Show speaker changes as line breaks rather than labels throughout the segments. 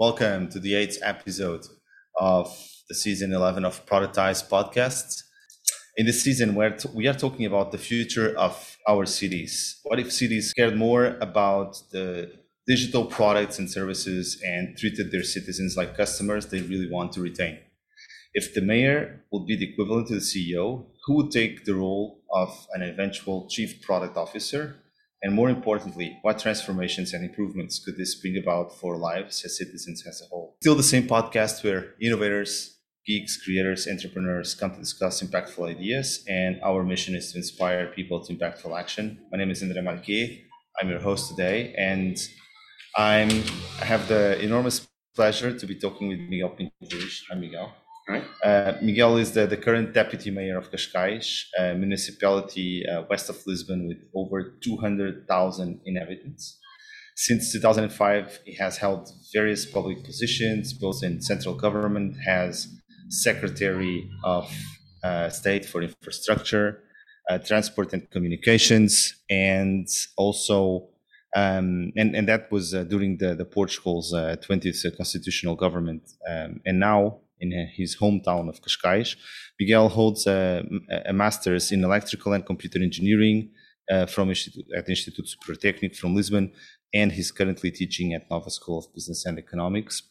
Welcome to the eighth episode of the season 11 of Productize podcasts. In this season, where we are talking about the future of our cities. What if cities cared more about the digital products and services and treated their citizens like customers they really want to retain? If the mayor would be the equivalent to the CEO, who would take the role of an eventual chief product officer? And more importantly, what transformations and improvements could this bring about for lives as citizens as a whole? Still the same podcast where innovators, geeks, creators, entrepreneurs come to discuss impactful ideas, and our mission is to inspire people to impactful action. My name is Andre Marquet. I'm your host today, and I'm I have the enormous pleasure to be talking with Miguel Pinto Hi, Miguel.
Right.
Uh, Miguel is the, the current deputy mayor of Cascais, a municipality uh, west of Lisbon with over 200,000 inhabitants. Since 2005, he has held various public positions, both in central government, has Secretary of uh, State for Infrastructure, uh, Transport and Communications, and also um, and and that was uh, during the the Portugal's 20th uh, constitutional government, um, and now in his hometown of Cascais. Miguel holds a, a master's in electrical and computer engineering uh, from Institute, at the Instituto Superior Técnico from Lisbon, and he's currently teaching at Nova School of Business and Economics.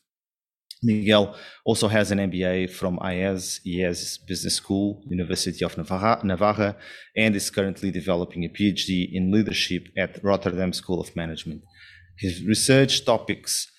Miguel also has an MBA from IESE, IESE Business School, University of Navarra, Navarra, and is currently developing a PhD in leadership at Rotterdam School of Management. His research topics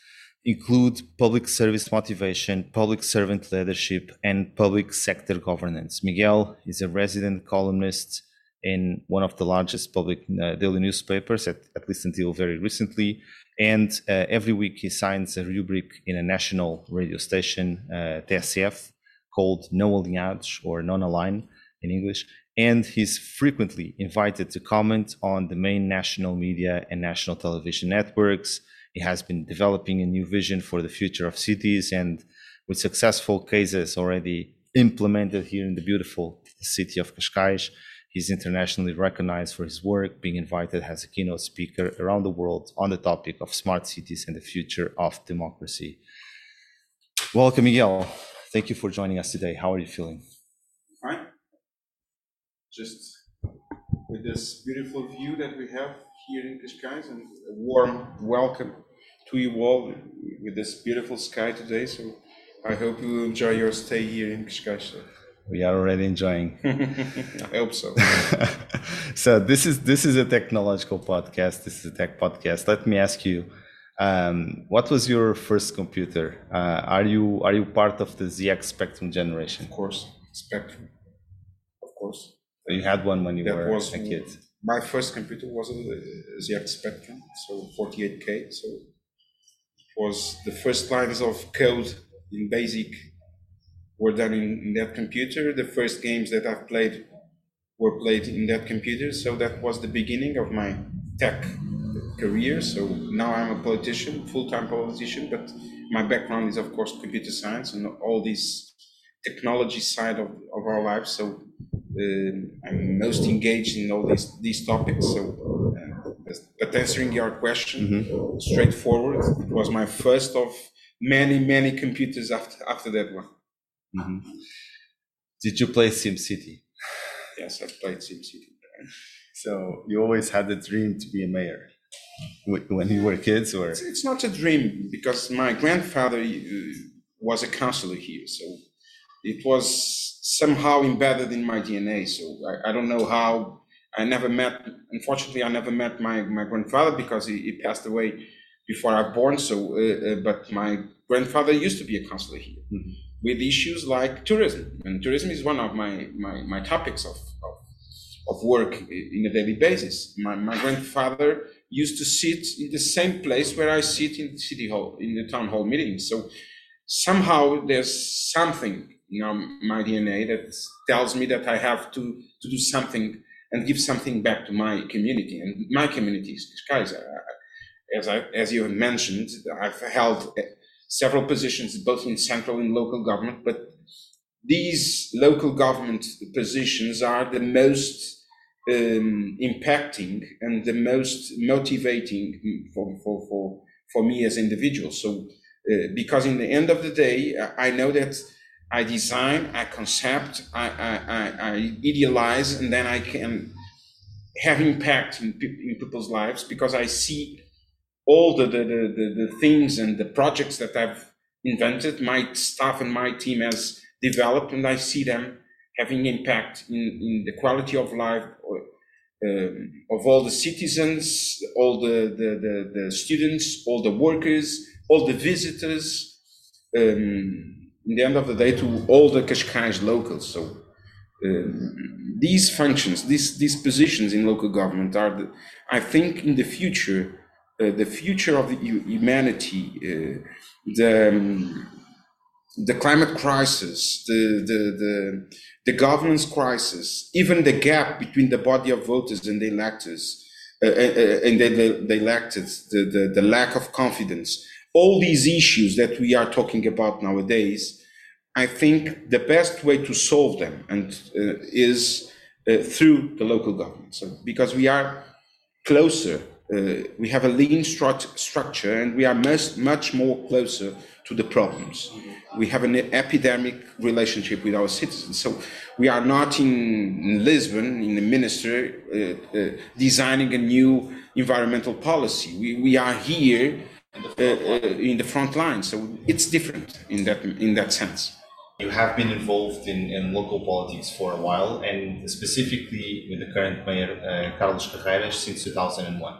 include public service motivation, public servant leadership, and public sector governance. Miguel is a resident columnist in one of the largest public uh, daily newspapers, at, at, least until very recently. And uh, every week he signs a rubric in a national radio station, uh, TSF, called Não Alinhados or Non Align in English. And he's frequently invited to comment on the main national media and national television networks he has been developing a new vision for the future of cities and with successful cases already implemented here in the beautiful city of Cascais. He's internationally recognized for his work, being invited as a keynote speaker around the world on the topic of smart cities and the future of democracy. Welcome, Miguel. Thank you for joining us today. How are you feeling?
Fine. Just with this beautiful view that we have here in Cascais and a warm welcome to you all with this beautiful sky today. So I hope you will enjoy your stay here in Cascais.
We are already enjoying.
I hope so.
so this is this is a technological podcast. This is a tech podcast. Let me ask you, um, what was your first computer? Uh, are you are you part of the ZX Spectrum generation?
Of course, Spectrum. Of course.
You had one when you that were was, a kid
my first computer was a ZX Spectrum, so 48K. So it was the first lines of code in BASIC were done in, in that computer. The first games that I've played were played in that computer. So that was the beginning of my tech career. So now I'm a politician, full-time politician, but my background is of course computer science and all this technology side of, of our lives. So I'm most engaged in all these these topics. So, uh, but answering your question, mm-hmm. straightforward, it was my first of many many computers after after that one.
Mm-hmm. Did you play SimCity?
Yes, I played SimCity.
So you always had the dream to be a mayor when you were kids, or
it's, it's not a dream because my grandfather uh, was a councillor here, so it was somehow embedded in my DNA. So I, I don't know how. I never met. Unfortunately, I never met my my grandfather because he, he passed away before I was born. So, uh, uh, but my grandfather used to be a counselor here mm-hmm. with issues like tourism, and tourism is one of my my, my topics of, of of work in a daily basis. My my grandfather used to sit in the same place where I sit in the city hall in the town hall meetings. So somehow there's something you know my DNA that tells me that I have to to do something and give something back to my community and my community is guys. As I as you have mentioned, I've held several positions both in central and local government, but these local government positions are the most um, impacting and the most motivating for, for, for, for me as individual. So Uh, because in the end of the day, I know that I design, I concept, I, I, I, I idealize, and then I can have impact in, in people's lives because I see all the, the, the, the, things and the projects that I've invented, my staff and my team has developed, and I see them having impact in, in the quality of life um, of all the citizens, all the, the, the, the, students, all the workers, all the visitors, um, in the end of the day, to all the Cascais locals. So um, these functions, these, these positions in local government are, the, I think, in the future, uh, the future of humanity, uh, the, um, the climate crisis, the, the, the, the governance crisis, even the gap between the body of voters and the electors, uh, uh, uh, and the, the, the elected, the, the, the lack of confidence, all these issues that we are talking about nowadays, I think the best way to solve them and uh, is uh, through the local government. So because we are closer, uh, we have a lean stru- structure, and we are much much more closer to the problems. We have an epidemic relationship with our citizens. So we are not in Lisbon, in the minister, uh, uh, designing a new environmental policy. We, we are here uh, in the front line. So it's different in that, in that sense.
You have been involved in, in local politics for a while, and specifically with the current mayor, uh, Carlos Carreiras, since 2001.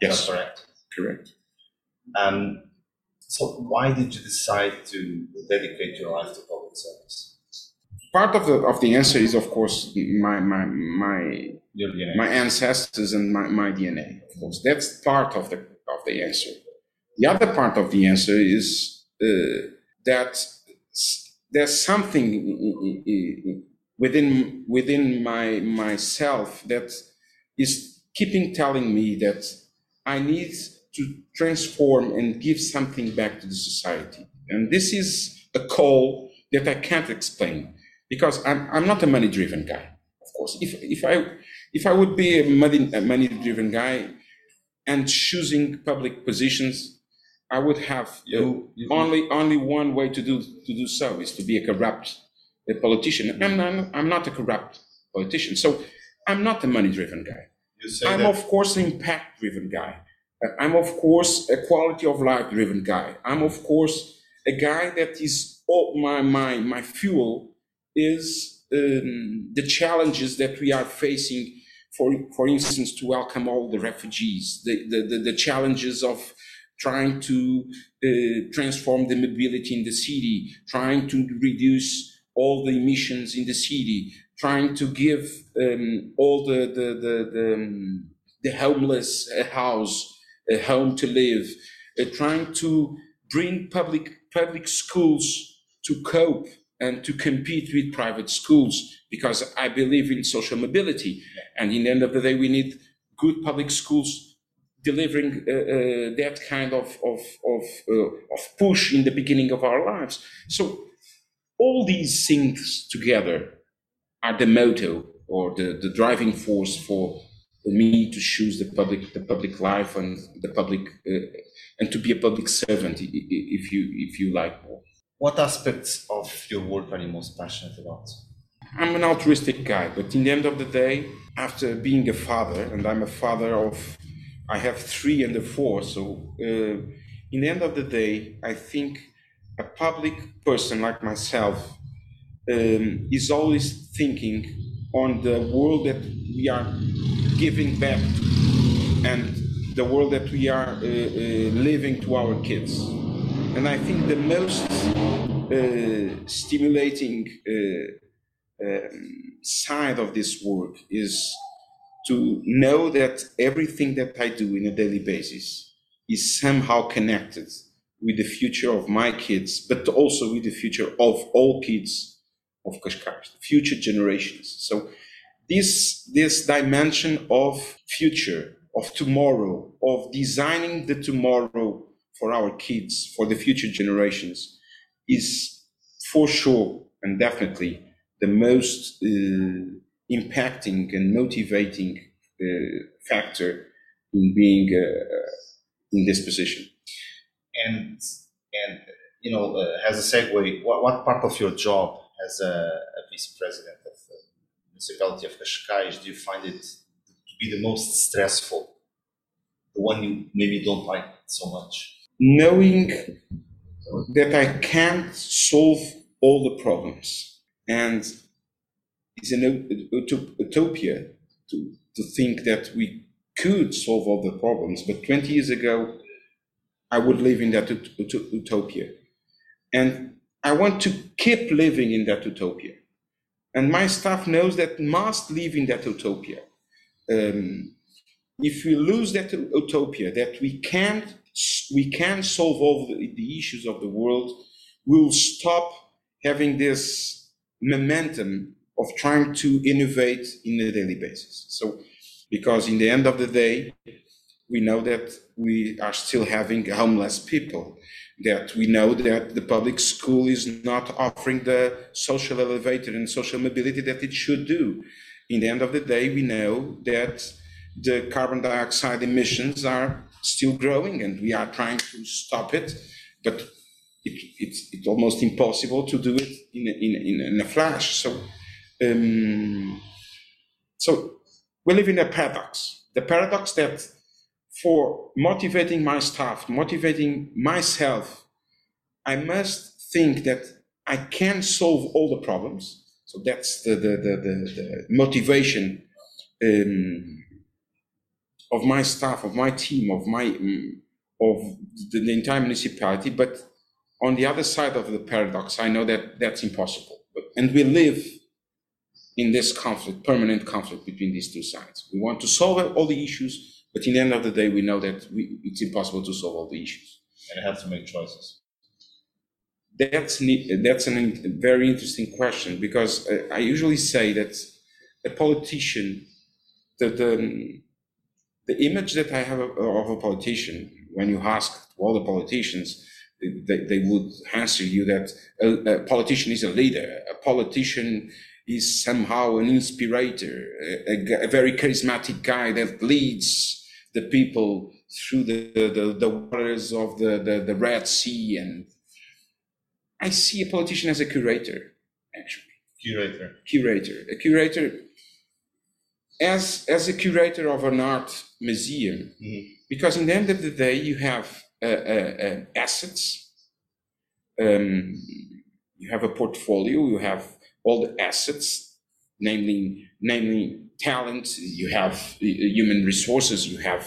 Yes.
correct?
Correct.
Um, so why did you decide to dedicate your life to public service?
Part of the of the answer is, of course, my my my my ancestors and my, my DNA. Of course, that's part of the of the answer. The other part of the answer is uh, that there's something within within my myself that is keeping telling me that I need to transform and give something back to the society. And this is a call that I can't explain because I'm, I'm not a money driven guy. Of course, if, if I if I would be a money, a money driven guy and choosing public positions, I would have you, you, only only one way to do to do so is to be a corrupt a politician. I'm not, I'm not a corrupt politician, so I'm not a money driven guy. I'm that- of course an impact driven guy. I'm, of course, a quality of life driven guy. I'm, of course, a guy that is all my, my, my fuel is um, the challenges that we are facing, for, for instance, to welcome all the refugees, the, the, the, the challenges of trying to uh, transform the mobility in the city, trying to reduce all the emissions in the city, trying to give um, all the, the, the, the, um, the homeless a house, a home to live, uh, trying to bring public public schools to cope and to compete with private schools because I believe in social mobility. And in the end of the day, we need good public schools delivering uh, uh, that kind of of of, uh, of push in the beginning of our lives. So all these things together are the motto or the, the driving force for me to choose the public the public life and the public uh, and to be a public servant if you if you like
what aspects of your work are you most passionate about
i'm an altruistic guy but in the end of the day after being a father and i'm a father of i have three and a four so uh, in the end of the day i think a public person like myself um, is always thinking on the world that we are giving back and the world that we are uh, uh, living to our kids. And I think the most uh, stimulating uh, um, side of this work is to know that everything that I do in a daily basis is somehow connected with the future of my kids, but also with the future of all kids of Cascais, future generations. So this, this dimension of future, of tomorrow, of designing the tomorrow for our kids, for the future generations, is for sure and definitely the most uh, impacting and motivating uh, factor in being uh, in this position.
And And you know, uh, as a segue, what, what part of your job as a, a vice president of the municipality of Cascais do you find it to be the most stressful? The one you maybe don't like so much?
Knowing that I can't solve all the problems and it's an utopia to, to think that we could solve all the problems. But 20 years ago, I would live in that ut- utopia. And I want to keep living in that utopia. And my staff knows that must live in that utopia. Um, if we lose that utopia, that we can't, we can solve all the, the issues of the world, we'll stop having this momentum of trying to innovate in a daily basis. So, because in the end of the day, we know that we are still having homeless people, that we know that the public school is not offering the social elevator and social mobility that it should do. In the end of the day, we know that the carbon dioxide emissions are still growing and we are trying to stop it, but it, it's, it's almost impossible to do it in a, in, in a flash. So, um, so we live in a paradox. The paradox that for motivating my staff, motivating myself, I must think that I can solve all the problems. So that's the, the, the, the, the motivation um, of my staff, of my team, of my um, of the, the, entire municipality. But on the other side of the paradox, I know that that's impossible. But, and we live in this conflict, permanent conflict between these two sides. We want to solve all the issues, but in the end of the day, we know that we, it's impossible to solve all the issues.
And have to make choices.
That's that's a very interesting question because uh, I usually say that a politician, the the, um, the image that I have of a politician, when you ask all the politicians, they, they would answer you that a, a politician is a leader. A politician is somehow an inspirator, a, a, very charismatic guy that leads the people through the, the, the waters of the, the, the Red Sea. And I see a politician as a curator, actually.
Curator.
Curator. A curator as, as a curator of an art museum, mm-hmm. because in the end of the day, you have uh, uh, uh, assets, um, you have a portfolio, you have all the assets, namely, namely talent, you have uh, human resources, you have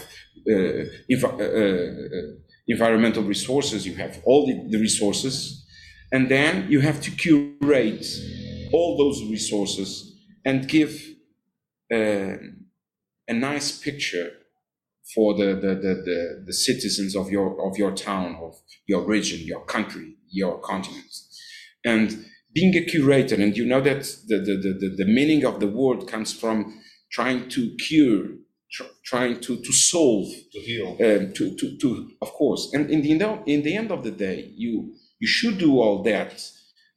uh, env- uh, uh, environmental resources, you have all the, the resources, and then you have to curate all those resources and give uh, a nice picture for the, the, the, the, the citizens of your, of your town, of your region, your country, your continent. And being a curator, and you know that the, the, the, the meaning of the word comes from trying to cure, tr- trying to, to solve,
to heal,
um, to, to, to, of course. And in the, in the end of the day, you, you should do all that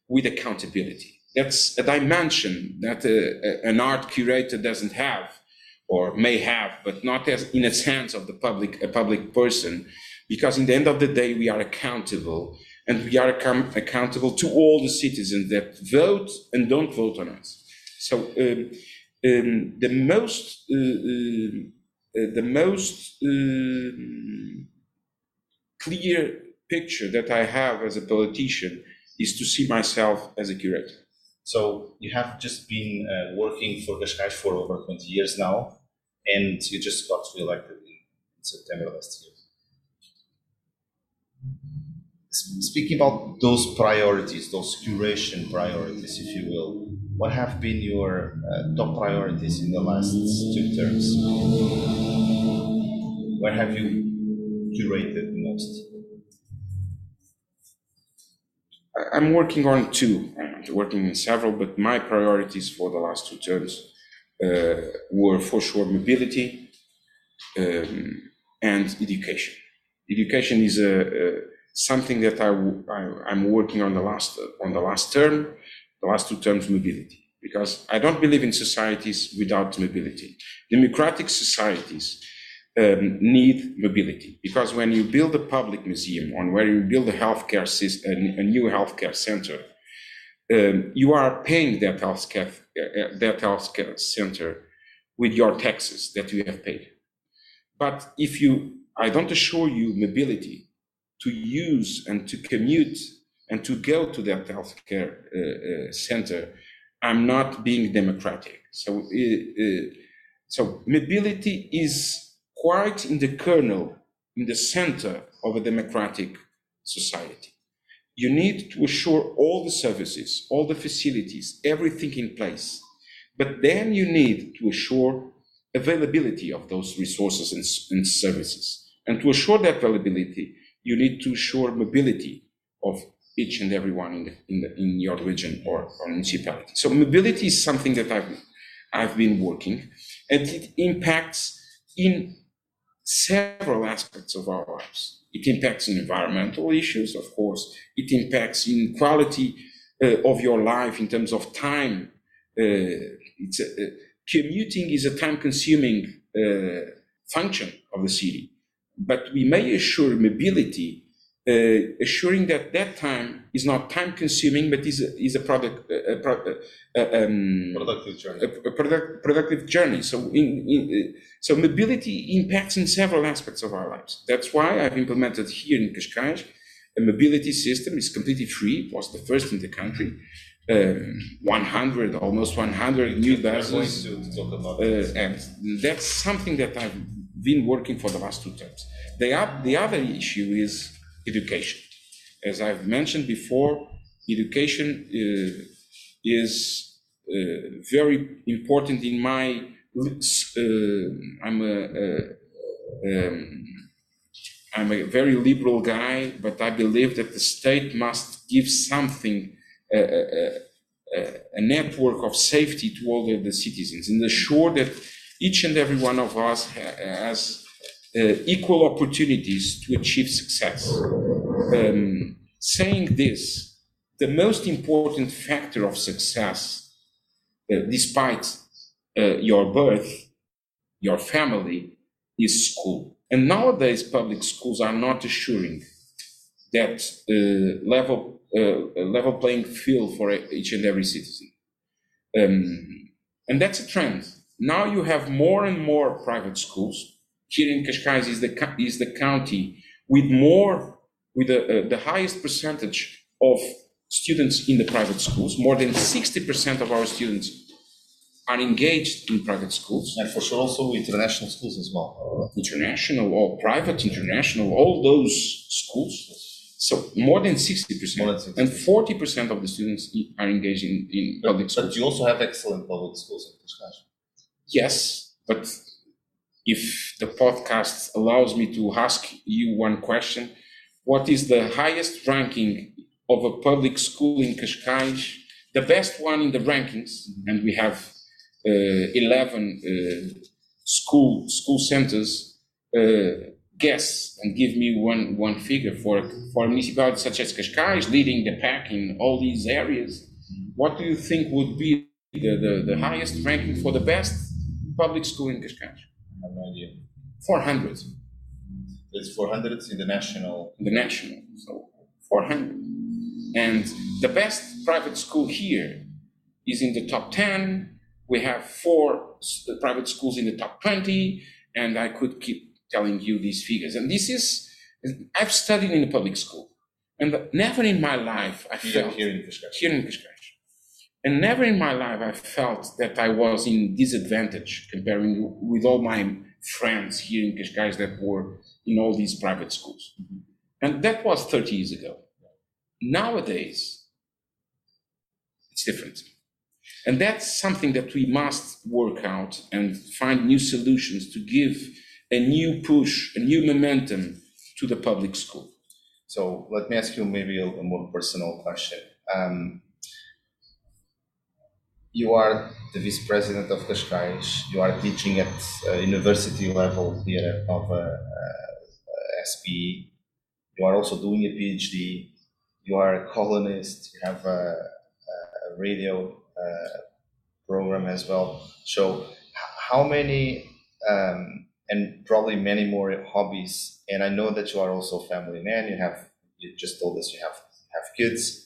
with accountability. That's a dimension that a, a, an art curator doesn't have or may have, but not as in a hands of the public, a public person, because in the end of the day, we are accountable and we are account- accountable to all the citizens that vote and don't vote on us. So um, um, the most uh, uh, uh the most uh, clear picture that I have as a politician is to see myself as a curator.
So you have just been uh, working for Cascais for over 20 years now, and you just got re-elected in September last year speaking about those priorities, those curation priorities, if you will, what have been your uh, top priorities in the last two terms? Where have you curated most?
I'm working on two. I'm working in several, but my priorities for the last two terms uh, were for sure mobility um, and education. Education is a something that I, I am working on the last on the last term, the last two terms, mobility, because I don't believe in societies without mobility. Democratic societies um, need mobility because when you build a public museum or when you build a healthcare system, a, new healthcare center, um, you are paying that healthcare uh, that healthcare center with your taxes that you have paid. But if you, I don't assure you mobility to use and to commute and to go to that healthcare uh, uh, center, I'm not being democratic. So, uh, uh so mobility is quite in the kernel, in the center of a democratic society. You need to assure all the services, all the facilities, everything in place. But then you need to assure availability of those resources and, and services. And to assure that availability, you need to ensure mobility of each and everyone in, the, in, the, in your region or, or municipality. So mobility is something that I've, I've been working, and it impacts in several aspects of our lives. It impacts in environmental issues, of course. It impacts in quality uh, of your life in terms of time. Uh, it's a, uh, commuting is a time-consuming uh, function of the city, but we may assure mobility uh, assuring that that time is not time consuming, but is a, is a product, a,
a, um, productive journey.
A, product, productive journey. So, in, in, so mobility impacts in several aspects of our lives. That's why I've implemented here in Cascais a mobility system. It's completely free. It was the first in the country. Um, 100, almost 100 new buses.
To, to talk about
uh, and that's something that I've been working for the last two terms. The, the other issue is education. As I've mentioned before, education uh, is uh, very important in my. Uh, I'm a, a um, I'm a very liberal guy, but I believe that the state must give something, a, a, a network of safety to all the, the, citizens, and assure that each and every one of us has uh, equal opportunities to achieve success. Um, saying this, the most important factor of success, uh, despite uh, your birth, your family, is school. And nowadays, public schools are not assuring that uh, level uh, level playing field for each and every citizen. Um, and that's a trend. Now you have more and more private schools here in Cascais is the, is the county with more, with the, uh, the highest percentage of students in the private schools. More than 60% of our students are engaged in private schools.
And for sure also international schools as well.
International or private, international, all those schools. So more than 60%, more than 60%. and 40% of the students are engaged in, in
but,
public schools.
But you also have excellent public schools in Cascais.
Yes, but if the podcast allows me to ask you one question, what is the highest ranking of a public school in Cascais? The best one in the rankings, and we have uh, 11 uh, school school centers. Uh, guess and give me one one figure for for a municipality such as Cascais, leading the pack in all these areas. What do you think would be the, the, the highest ranking for the best public school in Cascais?
I have no idea.
400.
It's 400 in the national.
The national, so 400. And the best private school here is in the top 10. We have four uh, private schools in the top 20, and I could keep telling you these figures. And this is, I've studied in a public school, and never in my life I felt
here in Cascais.
Here in Cascais. And never in my life I felt that I was in disadvantage comparing with all my friends here in Cascais that were in all these private schools. Mm-hmm. And that was 30 years ago. Nowadays, it's different. And that's something that we must work out and find new solutions to give a new push, a new momentum to the public school.
So let me ask you maybe a, a more personal question. Um, you are the vice president of Cascais. You are teaching at uh, university level here of uh, SBE. You are also doing a PhD. You are a columnist. You have a, a radio uh, program as well. So, how many um, and probably many more hobbies. And I know that you are also a family man. You have you just told us you have have kids.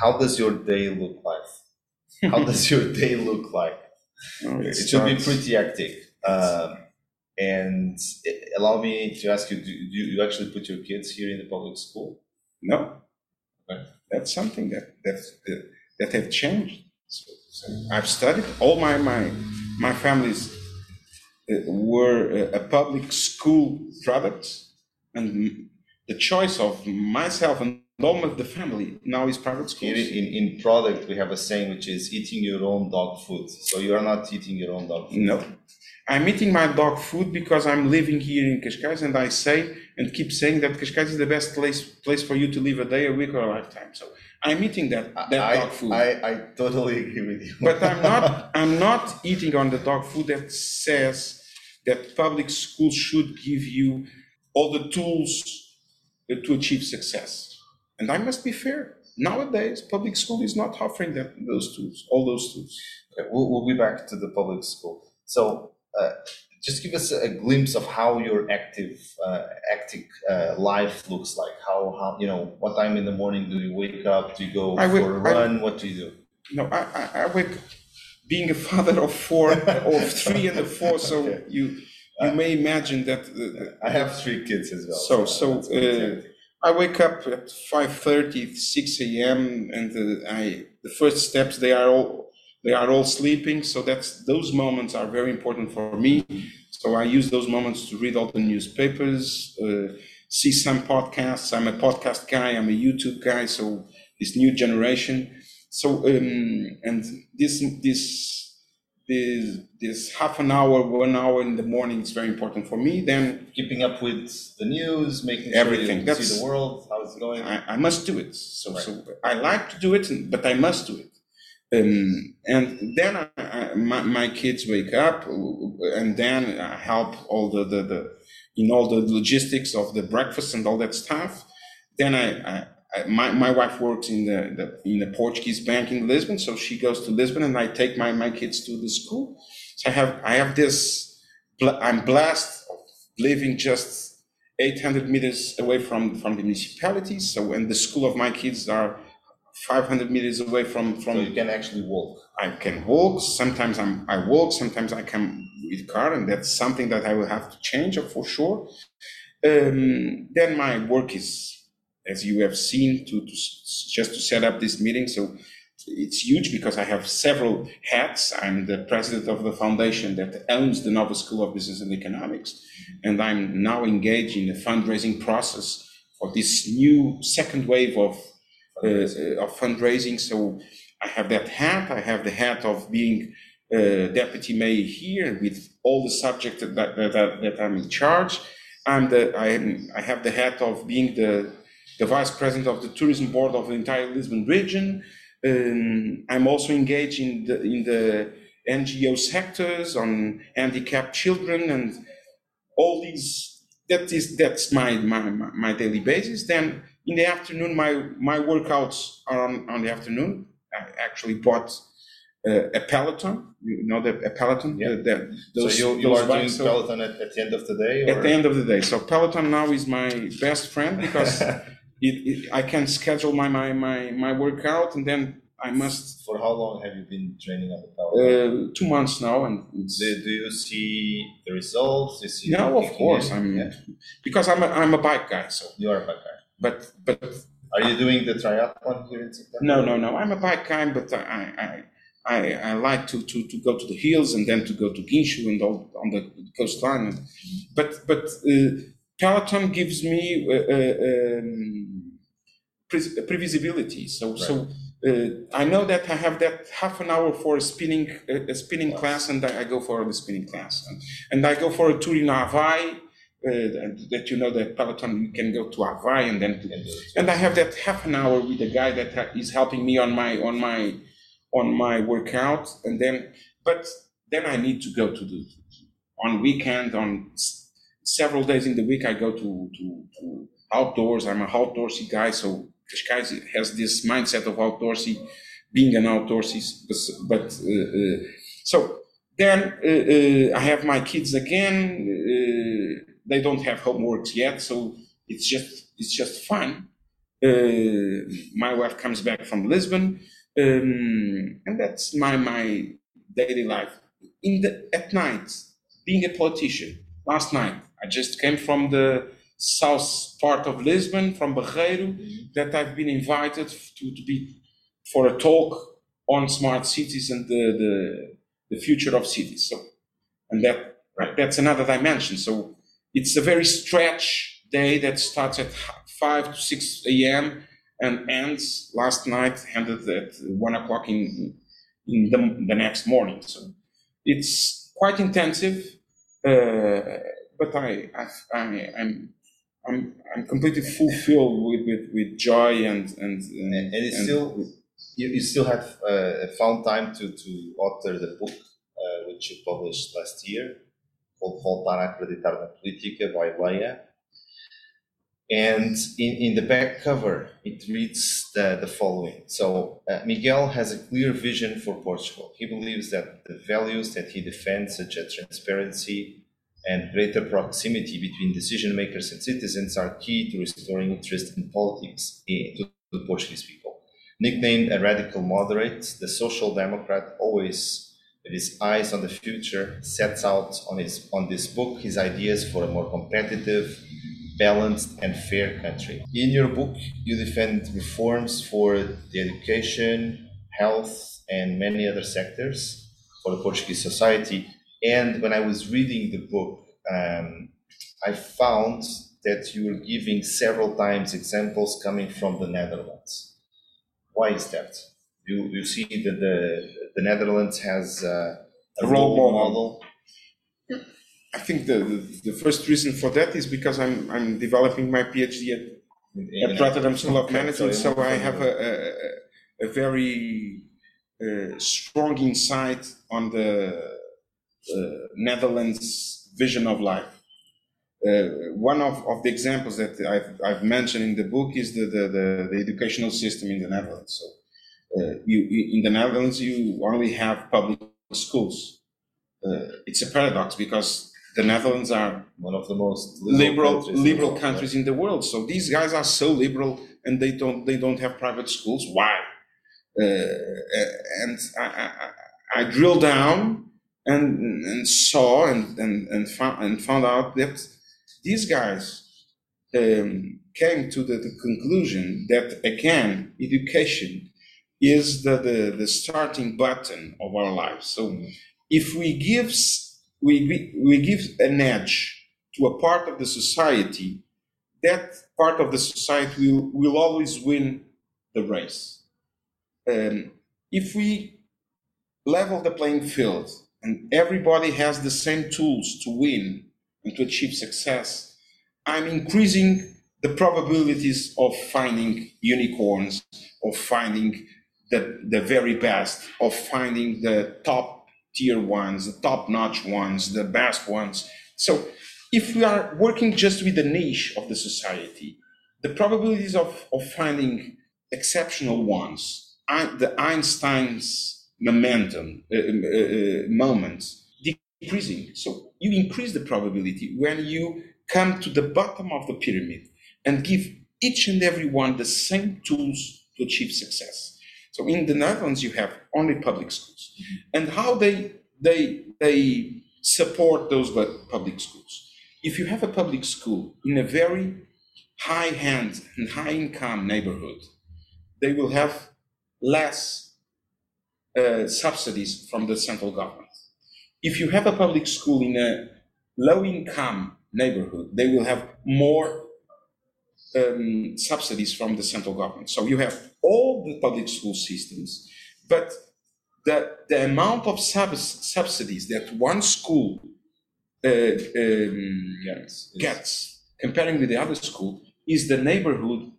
How does your day look like? How does your day look like?
Oh,
It
it's
should be pretty hectic. Um, and it- allow me to ask you: Do do you actually put your kids here in the public school?
No,
Okay.
that's something that that that, that have changed. So, so I've studied all my my my families uh, were uh, a public school product, and the choice of myself and all of the family now is private
In,
schools.
in, in product, we have a saying which is eating your own dog food. So you are not eating your own dog food.
No. I'm eating my dog food because I'm living here in Cascais and I say and keep saying that Cascais is the best place place for you to live a day, a week, or a lifetime. So I'm eating that, that
I,
dog food.
I, I totally agree with you.
but I'm not I'm not eating on the dog food that says that public schools should give you all the tools to achieve success. And I must be fair. Nowadays, public school is not offering that those tools, all those tools.
Okay, we'll, we'll be back to the public school. So, uh, just give us a glimpse of how your active, uh, active uh, life looks like. How, how, you know, what time in the morning do you wake up? Do you go
I wake-
for a
I-
run? what do you do?
No, I, I, I wake being a father of four, of three and a four, so
Okay.
you you may imagine that. uh, the-
I have three kids as well.
So- so, uh,
hectic.
I wake up at 5:30, 6 a.m. and uh, I the first steps they are all they are all sleeping. So that's those moments are very important for me. So I use those moments to read all the newspapers, uh, see some podcasts. I'm a podcast guy. I'm a YouTube guy. So this new generation. So um, and this this this this half an hour, one hour in the morning is very important for me. Then
keeping up with the news, making
Everything.
sure see the world, how it's going.
I, I must do it. So,
Right.
so I like to do it, but I must do it. Um, and then I, I, my, my kids wake up, and then I help all the, the, the in all the logistics of the breakfast and all that stuff. Then I, I, I my, my wife works in the, the in a Portuguese bank in Lisbon, so she goes to Lisbon, and I take my, my kids to the school. So I have I have this. I'm blessed of living just 800 meters away from, from the municipality. So, and the school of my kids are 500 meters away from,
so
from
you can actually walk.
I can walk. Sometimes I'm, I walk, sometimes I come with car, and that's something that I will have to change for sure. Um, then my work is, as you have seen, to, to just to set up this meeting. So it's huge because I have several hats. I'm the president of the foundation that owns the Nova School of Business and Economics, and I'm now engaged in the fundraising process for this new second wave of uh, uh, of fundraising. So I have that hat. I have the hat of being uh, deputy mayor here with all the subjects that, that, that, that I'm in charge. I'm the, I, am, I have the hat of being the, the vice president of the tourism board of the entire Lisbon region. Um, I'm also engaged in the, in the NGO sectors on handicapped children and all these. That is that's my my, my, daily basis. Then in the afternoon, my my workouts are on, on the afternoon. I actually bought uh, a Peloton. You know the a Peloton.
Yeah.
The, the, those,
so you, you are doing.
So
Peloton at, at the end of the day?
at the end of the day, so Peloton now is my best friend because it, it, I can schedule my, my my my workout and then I must
For how long have you been training at the power?
uh, two months now and
do, do you see the results? Do you
no, of course
in?
I'm
Yeah,
because I'm a, I'm a bike guy. So
you are a bike guy.
but but
Are you doing the triathlon here in September?
No, no, no. I'm a bike guy, but I, I, I, I like to, to, to go to the hills and then to go to Guincho and all on the coastline. But but uh, Peloton gives me uh, uh, um, pre- previsibility. So so uh, I know that I have that half an hour for a spinning a, a spinning class, and I go for the spinning class, and, and I go for a tour in Hawaii. Uh, that you know that Peloton you can go to Hawaii and then to and I have that half an hour with the guy that is helping me on my on my on my workout, and then but then I need to go to the on weekend on several days in the week I go to to, to outdoors. I'm a outdoorsy guy, so Cascais has this mindset of outdoorsy, being an outdoorsy, but uh, uh, so then uh, uh, I have my kids again. They don't have homeworks yet, so it's just it's just fun. My wife comes back from Lisbon, um, and that's my my daily life. In the at night, being a politician. Last night, I just came from the south part of Lisbon, from Barreiro, that I've been invited to, to be for a talk on smart cities and the, the, the future of cities. So, and that right, that's another dimension. So it's a very stretch day that starts at five to six a.m. and ends last night, ended at one o'clock in in the, the next morning. So it's quite intensive, uh, but I, I, I I'm I'm I'm completely fulfilled with, with, with joy and and
and, and it's and still you, you still have uh, found time to to author the book uh, which you published last year called Voltar a Acreditar na Política by Leya. And in, in the back cover, it reads the, the following. So, uh, Miguel has a clear vision for Portugal. He believes that the values that he defends, such as transparency, and greater proximity between decision makers and citizens are key to restoring interest in politics eh, to the Portuguese people. Nicknamed a radical moderate, the social democrat always, with his eyes on the future, sets out on, his, on this book his ideas for a more competitive, balanced, and fair country. In your book, you defend reforms for the education, health, and many other sectors for the Portuguese society and when I was reading the book, um, I found that you were giving several times examples coming from the Netherlands. Why is that? You, you see that the, the Netherlands has uh, a role model.
I think the, the, the, first reason for that is because I'm, I'm developing my PhD at, at Rotterdam School of Management, so I have a, a, a very uh, strong insight on the Netherlands vision of life. Uh, one of, of the examples that I've, I've mentioned in the book is the, the, the, the educational system in the Netherlands. So, uh, you, in the Netherlands, you only have public schools. Uh, it's a paradox because the Netherlands are
one of the most
liberal liberal countries, liberal in, the countries in the world. So these guys are so liberal, and they don't they don't have private schools. Why? Uh, and I, I, I drill down and, and saw and, and, and, found, and found out that these guys um, came to the, the, conclusion that, again, education is the, the, the starting button of our lives. So if we give, we, we give an edge to a part of the society, that part of the society will, will always win the race. Um, if we level the playing field and everybody has the same tools to win and to achieve success, I'm increasing the probabilities of finding unicorns, of finding the, the very best, of finding the top tier ones, the top notch ones, the best ones. So if we are working just with the niche of the society, the probabilities of, of finding exceptional ones, the Einstein's momentum uh, uh, uh, moments decreasing. So you increase the probability when you come to the bottom of the pyramid and give each and every one the same tools to achieve success. So in the Netherlands, you have only public schools, and how they they they support those public schools. If you have a public school in a very high hand and high income neighborhood, they will have less uh, subsidies from the central government. If you have a public school in a low income neighborhood, they will have more um, subsidies from the central government. So you have all the public school systems, but the, the amount of sub- subsidies that one school uh, um, yes, gets comparing with the other school is the neighborhood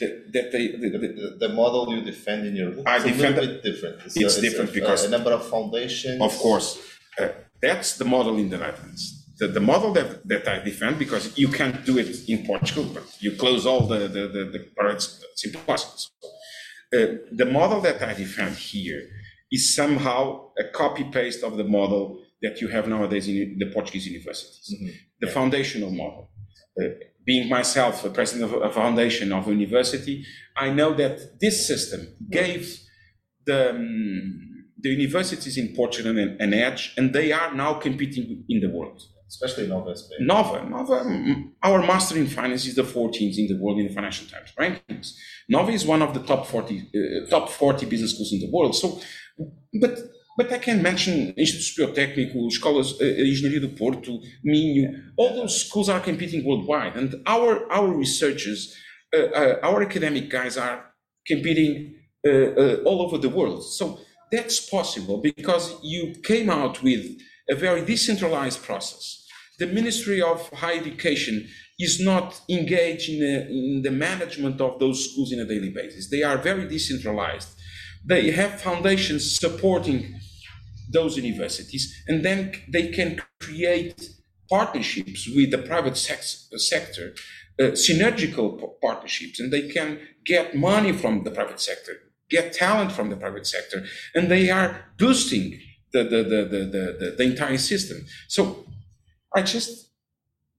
that, that they
the, the, the, model you defend in your book
I defend
a bit different.
It's, it's, it's different
a,
because
a number of foundations.
Of course, uh, that's the model in the Netherlands. The, the model that, that I defend because you can't do it in Portugal, but you close all the the the, the parts. It's impossible. Uh, the model that I defend here is somehow a copy paste of the model that you have nowadays in the Portuguese universities, mm-hmm. the yeah. foundational model. Uh, being myself a president of a foundation of a university, I know that this system gave the, um, the universities in Portugal an, an, edge, and they are now competing in the world.
Especially Nova SBE.
Nova, Nova, our master in finance is the 14th in the world in the Financial Times rankings. Nova is one of the top 40 uh, top 40 business schools in the world. So, but but I can mention Instituto Superior Técnico, Escolas, uh, Engenharia do Porto, Minho, all those schools are competing worldwide. And our, our researchers, uh, uh, our academic guys are competing all over the world. So that's possible because you came out with a very decentralized process. The Ministry of Higher Education is not engaged in, in the management of those schools in a daily basis. They are very decentralized. They have foundations supporting those universities, and then they can create partnerships with the private sex, sector, uh, synergical partnerships, and they can get money from the private sector, get talent from the private sector, and they are boosting the, the, the, the, the, the entire system. So I just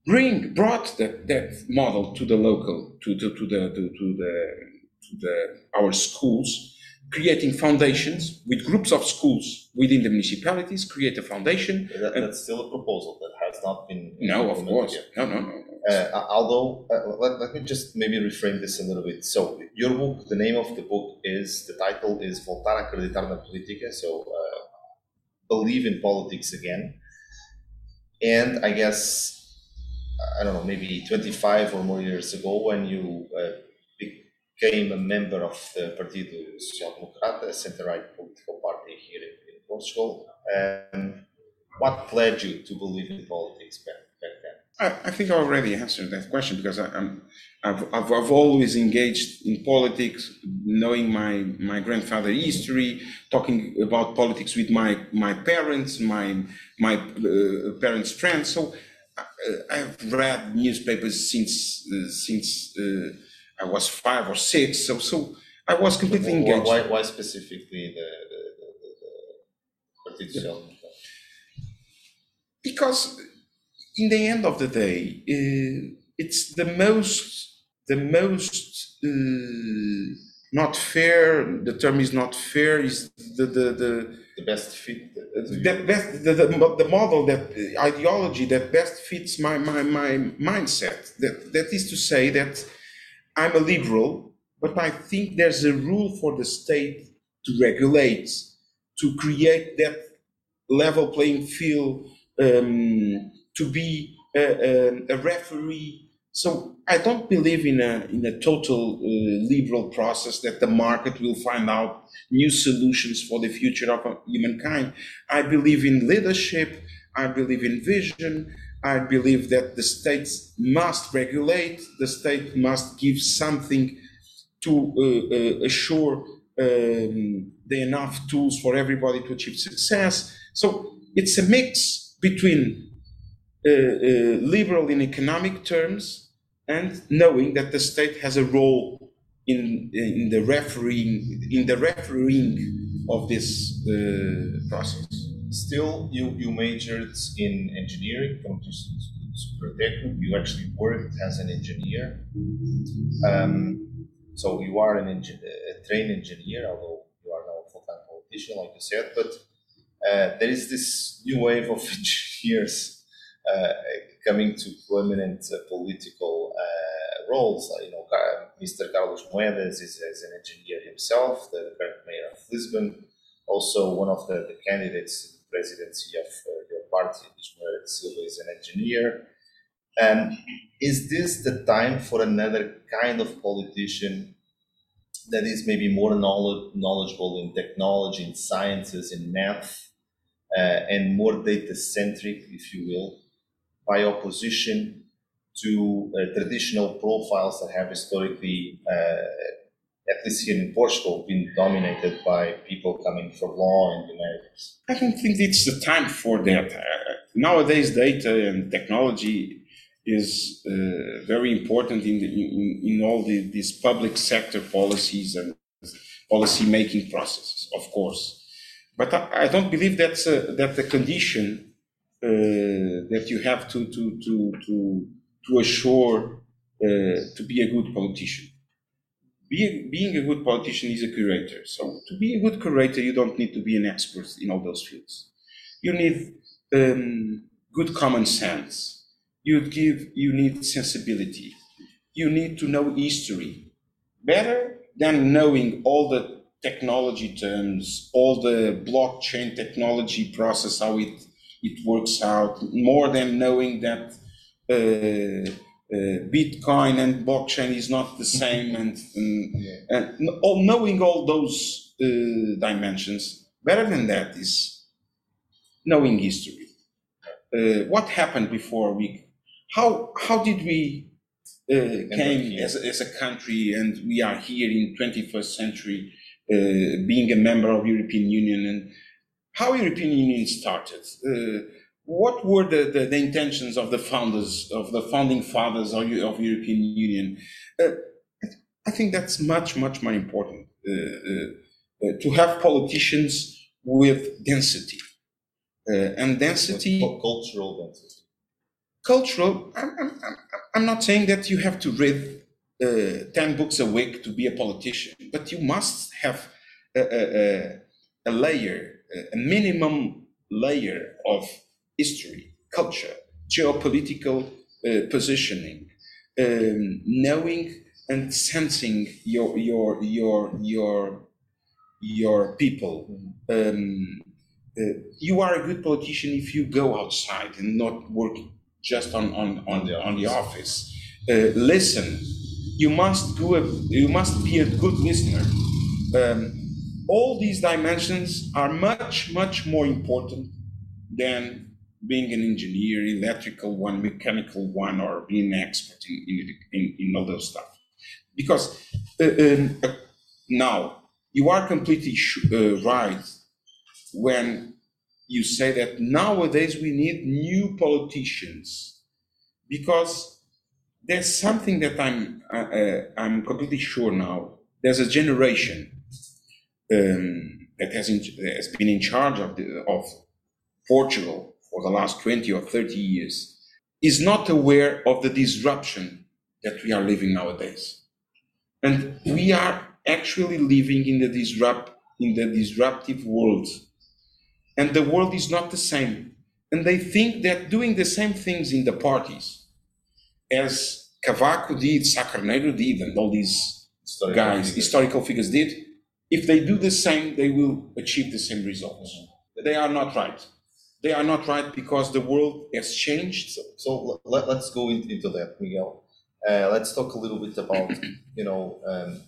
bring brought that, that model to the local, to, to, to the to, to the to the our schools creating foundations with groups of schools within the municipalities, create a foundation.
That, that's still a proposal that has not been.
No, of course. Yet. No, no, no.
Uh, although, uh, let, let, me just maybe reframe this a little bit. So, your book, the name of the book is, the title is Voltar a acreditar na política. So, uh, believe in politics again. And I guess, I don't know, maybe 25 or more years ago, when you uh, became a member of the Partido Social Democrata, a center-right political party here in, in Portugal. Um, what led you to believe in politics back, back then?
I, I think I already answered that question because I, am I've, I've, I've, always engaged in politics, knowing my, my grandfather history, talking about politics with my, my parents, my, my uh, parents' friends. So I, uh, I've read newspapers since, uh, since uh, I was five or six, so so I was completely why, engaged.
Why, why specifically the, the, the, the
Because in the end of the day, uh, it's the most the most uh, not fair. The term is not fair. Is the the the,
the best fit.
The best the, the, the model that the ideology that best fits my my my mindset. That that is to say that I'm a liberal, but I think there's a rule for the state to regulate, to create that level playing field, um, to be a, a, a, referee. So I don't believe in a in a total uh, liberal process that the market will find out new solutions for the future of humankind. I believe in leadership. I believe in vision. I believe that the states must regulate, the state must give something to uh, uh, assure um, the enough tools for everybody to achieve success. So it's a mix between uh, uh, liberal in economic terms and knowing that the state has a role in, in the refereeing in the refereeing of this uh, process
still you, you majored in engineering from Superior You actually worked as an engineer. Um, so you are an engi- a trained engineer, although you are now a full-time politician, like you said. But uh, there is this new wave of engineers uh, coming to prominent uh, political uh, roles. you know, Mr. Carlos Moedas is, is, an engineer himself, the current mayor of Lisbon, also one of the, the candidates presidency of uh, your party, Ismael Silva is an engineer. And is this the time for another kind of politician that is maybe more knowledge, knowledgeable in technology, in sciences, in math, uh, and more data centric, if you will, by opposition to uh, traditional profiles that have historically uh, at least here in Portugal, been dominated by people coming from law and humanities?
I don't think it's the time for that. Uh, nowadays, data and technology is uh, very important in, the, in, in all the, these public sector policies and policy making processes, of course. But I, I don't believe that's a, that the condition uh, that you have to to to to to assure uh, to be a good politician. Be, being a good politician is a curator. So to be a good curator, you don't need to be an expert in all those fields. You need um, good common sense. You give you need sensibility. You need to know history better than knowing all the technology terms, all the blockchain technology process, how it it works out, more than knowing that uh, Bitcoin and blockchain is not the same, and, and, and all, knowing all those uh, dimensions. Better than that is knowing history. Uh, what happened before we? How how did we uh, came as, as a country, and we are here in 21st century, uh, being a member of European Union, and how European Union started? What were the, the, the, intentions of the founders, of the founding fathers of, of European Union? Uh, I think that's much, much more important uh, uh, uh to have politicians with density. Uh, and density.
Cultural density.
Cultural, I'm, I'm, I'm not saying that you have to read uh, 10 books a week to be a politician, but you must have a, a, a layer, a minimum layer of history, culture, geopolitical uh, positioning, um, knowing and sensing your your your your your people. Um, uh, you are a good politician if you go outside and not work just on on, on the on the office. Uh, listen. You must do a, you must be a good listener. Um, all these dimensions are much much more important than being an engineer, electrical one, mechanical one, or being an expert in, in, in, in all those stuff. Because uh, um, uh, now you are completely uh, right when you say that nowadays we need new politicians because there's something that I'm uh, uh I'm completely sure now. There's a generation um, that has, in, has been in charge of the, of Portugal for the last 20 or 30 years is not aware of the disruption that we are living nowadays. And we are actually living in the disrupt in the disruptive world. And the world is not the same. And they think that doing the same things in the parties as Cavaco did, Sá Carneiro did, and all these historical guys, figures. historical figures did, if they do the same, they will achieve the same results. Mm-hmm. They are not right they are not right because the world has changed.
So, so let, us go in, into that, Miguel. Uh, let's talk a little bit about, you know, um,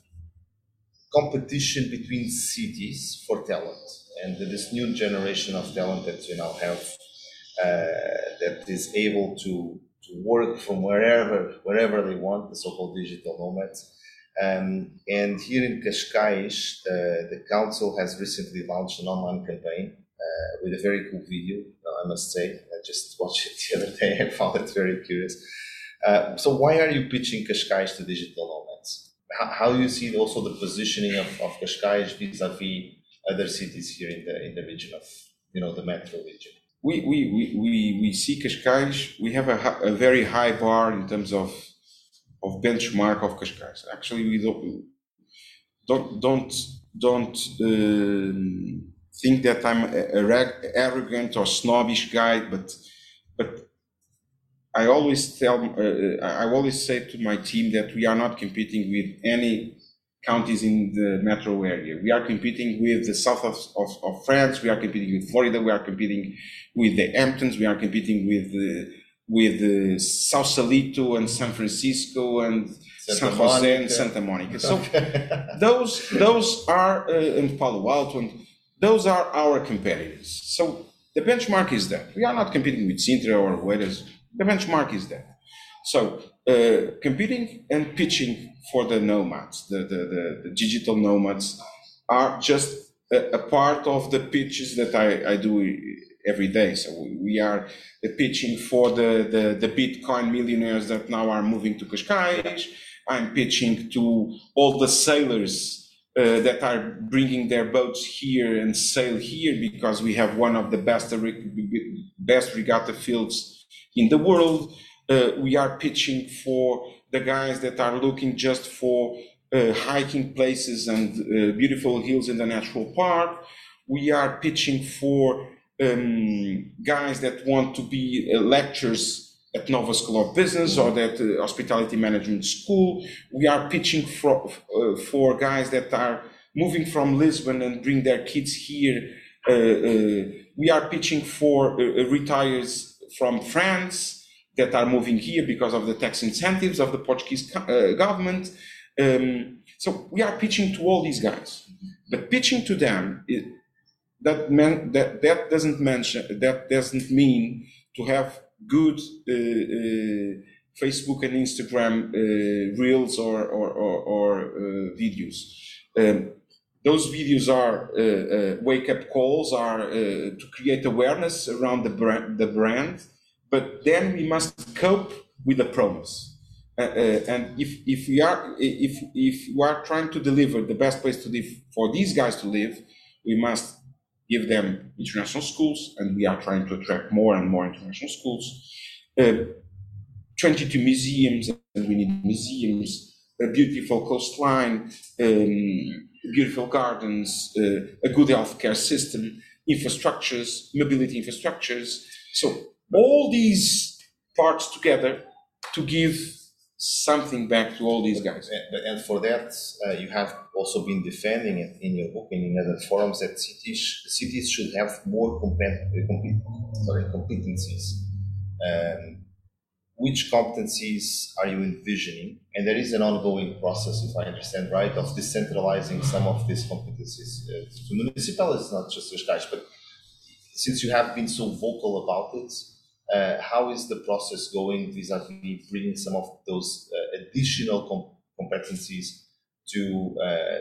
competition between cities for talent and this new generation of talent that you now have uh, that is able to, to work from wherever wherever they want, the so-called digital nomads. Um, and here in Cascais, uh, the council has recently launched an online campaign uh, with a very cool video, I must say. I just watched it the other day and found it very curious. Uh, so why are you pitching Cascais to digital nomads? How, how do you see also the positioning of, of Cascais vis-a-vis other cities here in the in the region of you know the metro region?
We we we we, we see Cascais. We have a, a very high bar in terms of of benchmark of Cascais. Actually, we don't don't don't don't. Um, think that I'm a, arrogant or snobbish guy, but but I always tell uh, I always say to my team that we are not competing with any counties in the metro area. We are competing with the south of, of, of France. We are competing with Florida. We are competing with the Hamptons. We are competing with uh, with uh, Sausalito and San Francisco and Santa San Jose Monica. and Santa Monica. So those those are uh, in Palo Alto and those are our competitors. So the benchmark is that. We are not competing with Sintra or whereas the benchmark is that. So uh, competing and pitching for the nomads, the, the, the, the digital nomads, are just a, a, part of the pitches that I, I do every day. So we are pitching for the, the, the Bitcoin millionaires that now are moving to Cascais. I'm pitching to all the sailors uh, that are bringing their boats here and sail here because we have one of the best best regatta fields in the world. Uh, we are pitching for the guys that are looking just for uh, hiking places and uh, beautiful hills in the natural park. We are pitching for um, guys that want to be uh, lecturers at Nova School of Business or that uh, Hospitality Management School. We are pitching for, uh, for guys that are moving from Lisbon and bring their kids here. Uh, uh we are pitching for uh, uh, retires from France that are moving here because of the tax incentives of the Portuguese government. Um, so we are pitching to all these guys, but pitching to them, it, that, man, that, that doesn't mention, that doesn't mean to have good uh, uh, Facebook and Instagram uh, reels or, or, or, or videos. Um, those videos are uh, uh, wake up calls are uh, to create awareness around the brand, the brand but then we must cope with the promise and if, if we are if if we are trying to deliver the best place to live for these guys to live we must give them international schools, and we are trying to attract more and more international schools. Uh, 22 museums, and we need museums, a beautiful coastline, um, beautiful gardens, uh, a good healthcare system, infrastructures, mobility infrastructures. So all these parts together to give something back to all these guys.
And, and for that, uh, you have also been defending it in your book and in other forums that cities cities should have more uh, sorry, competencies. Um, which competencies are you envisioning? And there is an ongoing process, if I understand right, of decentralizing some of these competencies uh, to municipalities, not just Cascais. But since you have been so vocal about it, how is the process going vis-a-vis bringing some of those uh, additional com- competencies to uh,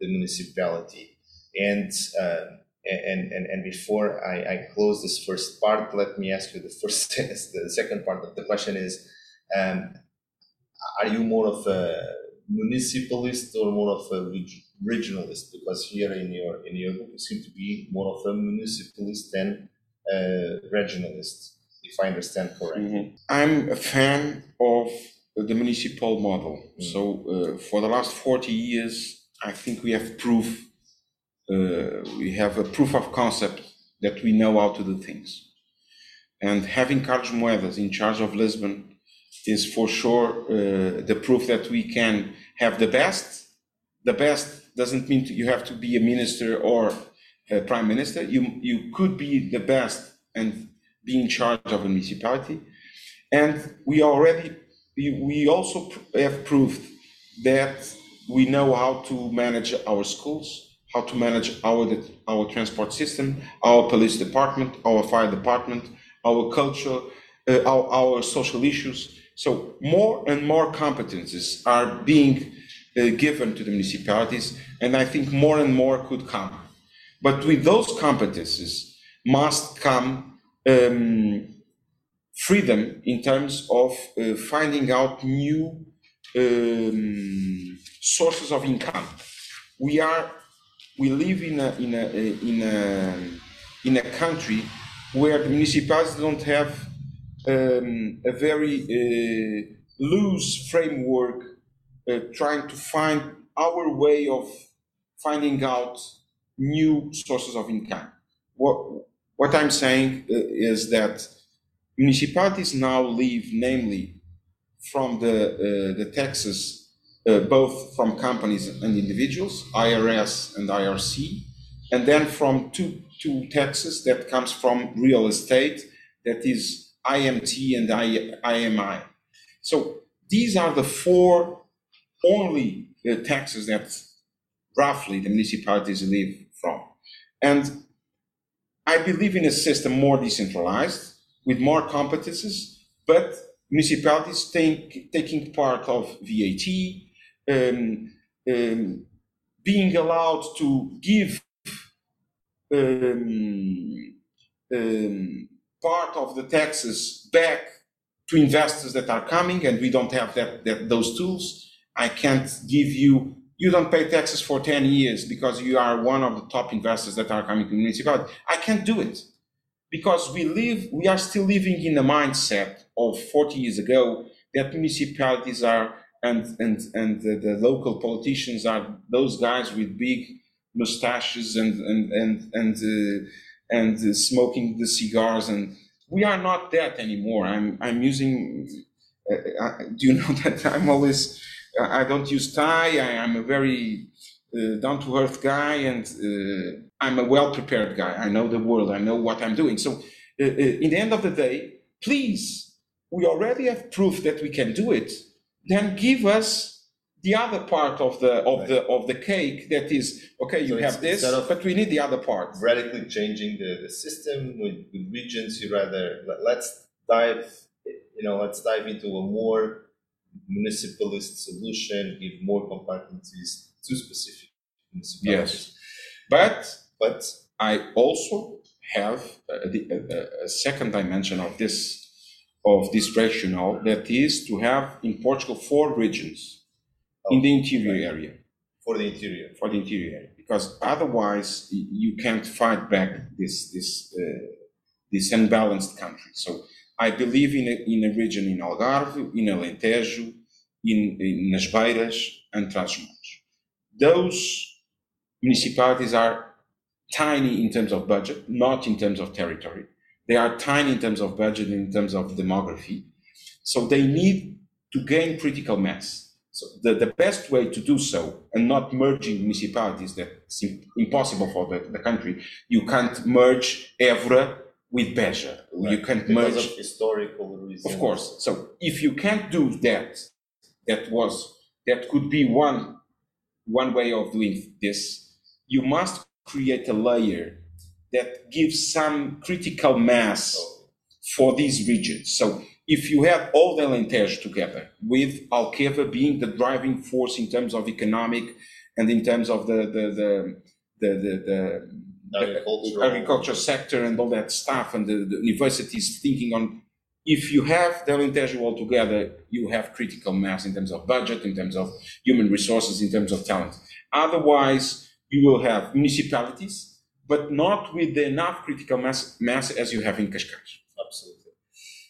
the municipality? And, um, and, and, and before I, I, close this first part, let me ask you the first, the second part of the question is, um, are you more of a municipalist or more of a regionalist? Because here in your in your book, you seem to be more of a municipalist than a regionalist if I understand correctly. Mm-hmm.
I'm a fan of the municipal model. Mm-hmm. So uh, for the last 40 years, I think we have proof, uh, we have a proof of concept that we know how to do things. And having Carlos Moedas in charge of Lisbon is for sure uh, the proof that we can have the best. The best doesn't mean you have to be a minister or a prime minister. You you could be the best and be in charge of a municipality. And we already, we, also have proved that we know how to manage our schools, how to manage our, our transport system, our police department, our fire department, our culture, uh, our, our social issues. So more and more competences are being uh, given to the municipalities, and I think more and more could come. But with those competences must come um, freedom in terms of uh, finding out new um, sources of income. We are we live in a in a in a in a country where the municipalities don't have um, a very uh, loose framework uh, trying to find our way of finding out new sources of income. What what I'm saying uh, is that municipalities now live, namely, from the, uh, the taxes, uh, both from companies and individuals, IRS and IRC, and then from two, two taxes that comes from real estate, that is IMT and IMI. So these are the four only uh, taxes that roughly the municipalities live from. And I believe in a system more decentralized with more competences, but municipalities take, taking part of VAT, um, um, being allowed to give um, um, part of the taxes back to investors that are coming, and we don't have that, that those tools. I can't give you you don't pay taxes for 10 years because you are one of the top investors that are coming to municipality. I can't do it because we live, we are still living in the mindset of 40 years ago that municipalities are and and and the, the local politicians are those guys with big mustaches and and and and uh, and uh, smoking the cigars and we are not that anymore. I'm I'm using. Uh, uh do you know that I'm always I don't use tie. I, am a very uh, down to earth guy, and uh, I'm a well prepared guy. I know the world. I know what I'm doing. So, uh, uh, in the end of the day, please, we already have proof that we can do it. Then give us the other part of the of right. the of the cake that is okay you so have this but we need the other part
radically changing the, the system with, with regions you rather let's dive you know let's dive into a more municipalist solution, give more competencies to specific municipalities.
Yes, but but I also have uh, a, a, uh, uh, a second dimension of this of this rationale that is to have in Portugal four regions oh, in the interior area.
For the interior.
For the interior area, because otherwise you can't fight back this this uh, this unbalanced country. So I believe in a, in a region in Algarve, in Alentejo, in, in Nas Beiras, and Trás-os-Montes. Those municipalities are tiny in terms of budget, not in terms of territory. They are tiny in terms of budget, in terms of demography. So they need to gain critical mass. So the, the best way to do so, and not merging municipalities, that's impossible for the, the country. You can't merge Évora with Beja. Right. You can't
because
merge
of historical reasons.
Of course. So if you can't do that, that was that could be one one way of doing this. You must create a layer that gives some critical mass for these regions. So if you have all the Alentejo together, with Alqueva being the driving force in terms of economic and in terms of the the the the, the, the agriculture, agriculture sector and all that stuff, and the, the universities thinking on if you have the Alentejo all together, you have critical mass in terms of budget, in terms of human resources, in terms of talent. Otherwise, you will have municipalities, but not with enough critical mass, mass as you have in Cascais.
Absolutely.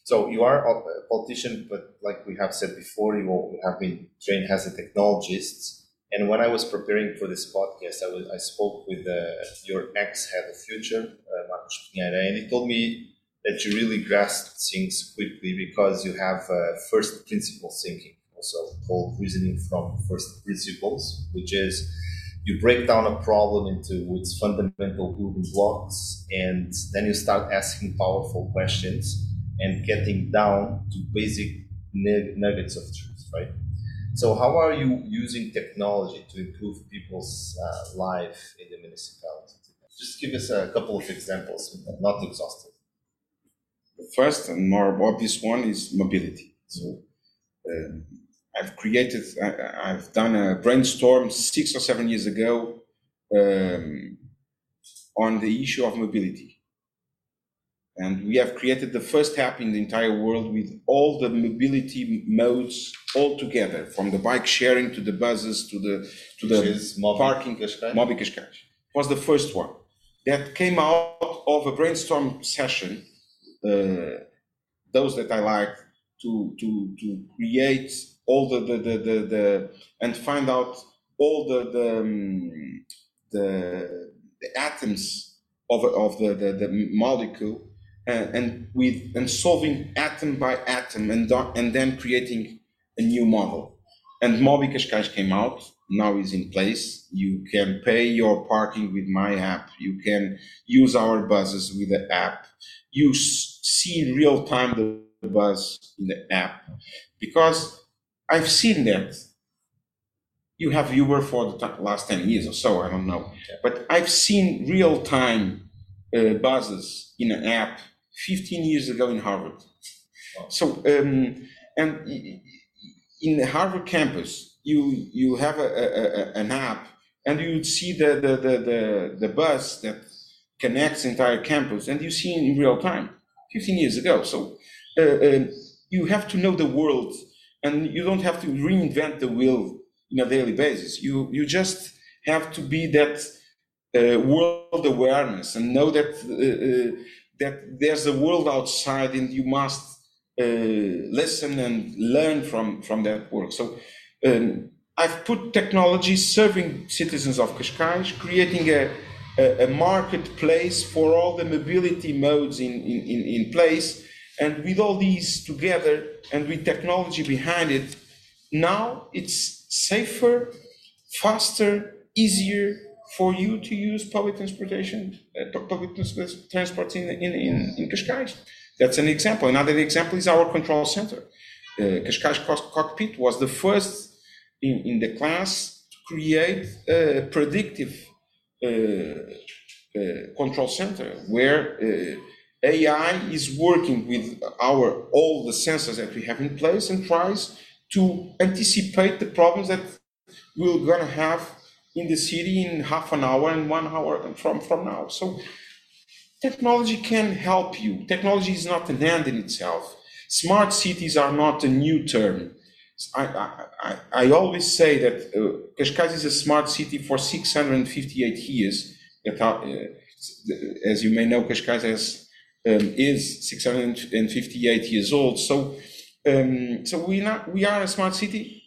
So you are a politician, but like we have said before, you have been trained as a technologist. And when I was preparing for this podcast, I, was, I spoke with uh, your ex head of future, uh, Marcos Pinheira, and he told me that you really grasp things quickly because you have uh, first principle thinking, also called reasoning from first principles, which is you break down a problem into its fundamental building blocks, and then you start asking powerful questions and getting down to basic nuggets of truth, right? So, how are you using technology to improve people's uh, life in the municipality? Just give us a couple of examples, not exhaustive.
The first and more obvious one is mobility. So, um, I've created, I, have done a brainstorm six or seven years ago um, on the issue of mobility. And we have created the first app in the entire world with all the mobility modes all together, from the bike sharing to the buses to the to the
Mobi
parking. Mobi Cascais was the first one that came out of a brainstorm session. Uh, those that I like to to to create all the the the, the, the and find out all the the um, the, the atoms of of the, the the molecule and, and with and solving atom by atom and and then creating a new model. And Mobi Cascais came out, now is in place. You can pay your parking with my app. You can use our buses with the app. You see in real time the bus in the app because I've seen that. You have Uber for the last 10 years or so, I don't know. But I've seen real time uh, buses in an app 15 years ago in Harvard. So, um, and in the Harvard campus, you you have a, a, a, an app, and you see the, the the, the the bus that connects the entire campus, and you see in real time. 15 years ago, so uh, uh, you have to know the world, and you don't have to reinvent the wheel in a daily basis. You you just have to be that uh, world awareness and know that uh, uh that there's a world outside and you must uh, listen and learn from from that world. So. Um, I've put technology serving citizens of Cascais, creating a, a, a, marketplace for all the mobility modes in, in, in place. And with all these together and with technology behind it, now it's safer, faster, easier for you to use public transportation, uh, public transport in, in, in, in. That's an example. Another example is our control center. Uh, Cockpit was the first in, in the class to create a predictive uh, uh, control center where uh, AI is working with our all the sensors that we have in place and tries to anticipate the problems that we're gonna have in the city in half an hour and one hour from, from now. So technology can help you. Technology is not an end in itself. Smart cities are not a new term. I, I, I always say that uh, is a smart city for 658 years. That are, uh, as you may know, Cascais has, um, is 658 years old. So, um, so we, not, we are a smart city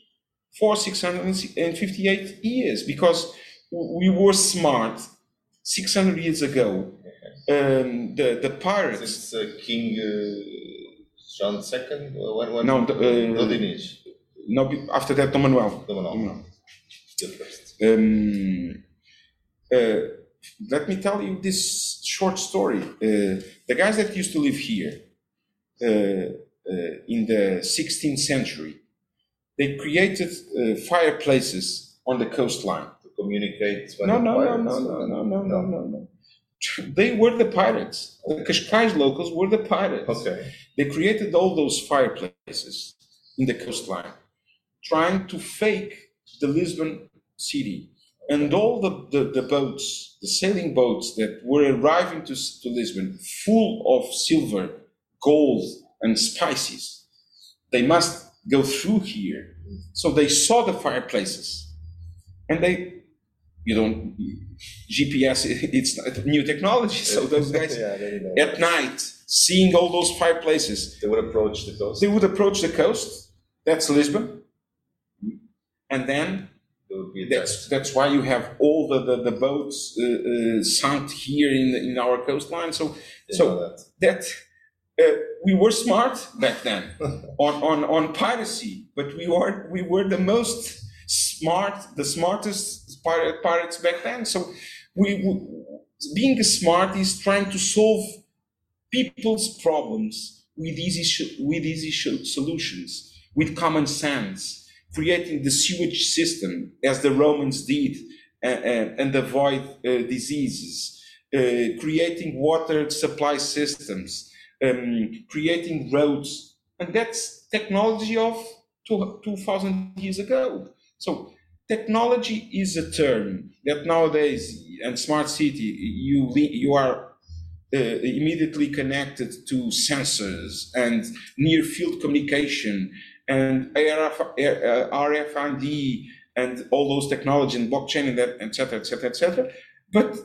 for 658 years because we were smart 600 years ago. Um, the the pirates.
This uh, King uh, John II. When, when
no, the, uh, no, after that, Dom Manuel.
Dom Manuel. The
first. Um, uh, let me tell you this short story. Uh, the guys that used to live here uh, uh in the 16th century, they created uh, fireplaces on the coastline
to communicate.
No, no, no, no, no, no, no, no, no, no. They were the pirates. The Cascais locals were the pirates.
Okay.
They created all those fireplaces in the coastline trying to fake the Lisbon city. And all the, the, the, boats, the sailing boats that were arriving to, to Lisbon, full of silver, gold, and spices, they must go through here. So they saw the fireplaces. And they, you don't, GPS, it's new technology. So those guys, yeah, at night, seeing all those fireplaces,
they would approach the coast.
They would approach the coast. That's Lisbon and then that's that's why you have all the the, the boats uh, uh, sunk here in the, in our coastline. So so that, that uh, we were smart back then on, on on piracy, but we were we were the most smart, the smartest pirate, pirates back then. So we, we being smart is trying to solve people's problems with easy with easy solutions with common sense creating the sewage system as the Romans did uh, and avoid uh, diseases, uh, creating water supply systems, um, creating roads. And that's technology of 2000 years ago. So technology is a term that nowadays, and smart city, you, you are uh, immediately connected to sensors and near field communication and ARF, RFID and all those technology and blockchain and that, et cetera, et cetera, et cetera. But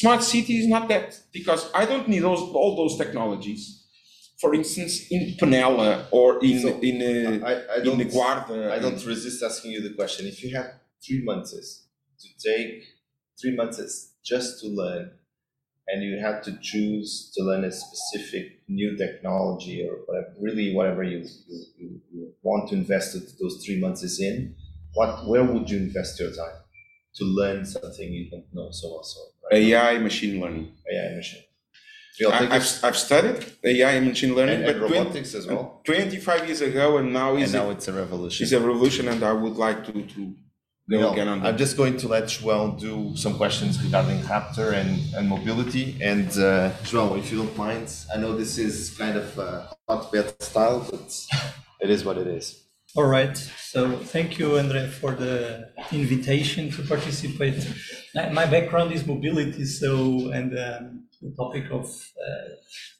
smart city is not that because I don't need those all those technologies. For instance, in Penela or in so in uh, I, I in the Guarda.
I don't resist asking you the question. If you have three months to take three months just to learn and you had to choose to learn a specific new technology or whatever, really whatever you, you, you want to invest those three months is in, what where would you invest your time to learn something you don't know so well? So
right? AI, machine learning.
AI, machine.
I, have I've studied AI and machine learning,
and, and but robotics 20, as well.
Twenty-five years ago, and now
and now it's a revolution.
It's a revolution, and I would like to to
no, I'm just going to let João do some questions regarding Raptor and, and mobility. And uh, João, if you don't mind, I know this is kind of uh, hotbed style, but it is what it is.
All right. So thank you, Andre, for the invitation to participate. My background is mobility, so and um, the topic of uh,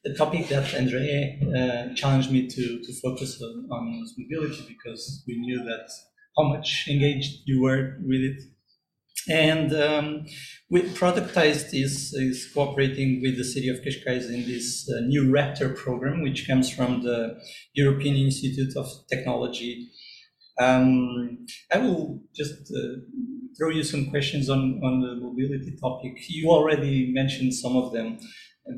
the topic that Andre uh, challenged me to to focus on, on mobility because we knew that how much engaged you were with it. And um, we productized is, is cooperating with the city of Cascais in this uh, new Raptor program, which comes from the European Institute of Technology. Um, I will just uh, throw you some questions on, on the mobility topic. You already mentioned some of them.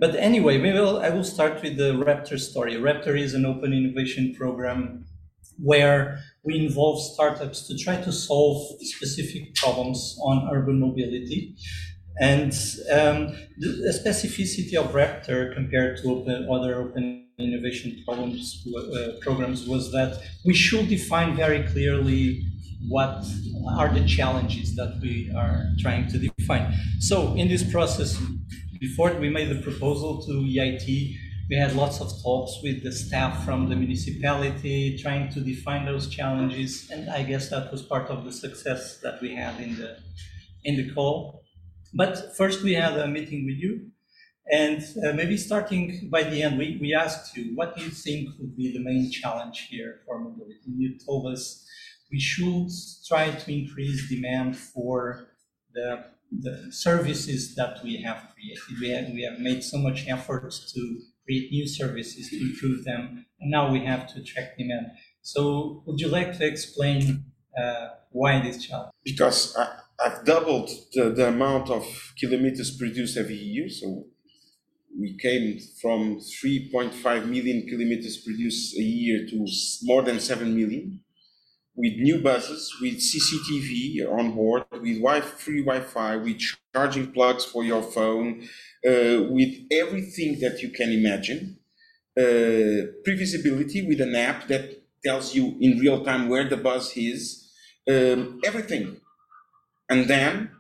But anyway, maybe I'll, I will start with the Raptor story. Raptor is an open innovation program where we involve startups to try to solve specific problems on urban mobility. And um, the, specificity of Raptor compared to open, other open innovation problems, uh, programs was that we should define very clearly what are the challenges that we are trying to define. So in this process, before we made the proposal to EIT, we had lots of talks with the staff from the municipality trying to define those challenges and i guess that was part of the success that we had in the in the call but first we had a meeting with you and uh, maybe starting by the end we, we asked you what do you think would be the main challenge here for mobility you told us we should try to increase demand for the the services that we have created. We have, we have made so much effort to create new services to improve them, and now we have to track demand. So, would you like to explain uh, why this challenge?
Because I, have doubled the, the amount of kilometers produced every year. So, we came from 3.5 million kilometers produced a year to more than 7 million with new buses, with CCTV on board, with wi- free Wi-Fi, with charging plugs for your phone, uh, with everything that you can imagine. Uh, previsibility with an app that tells you in real time where the bus is, um, everything. And then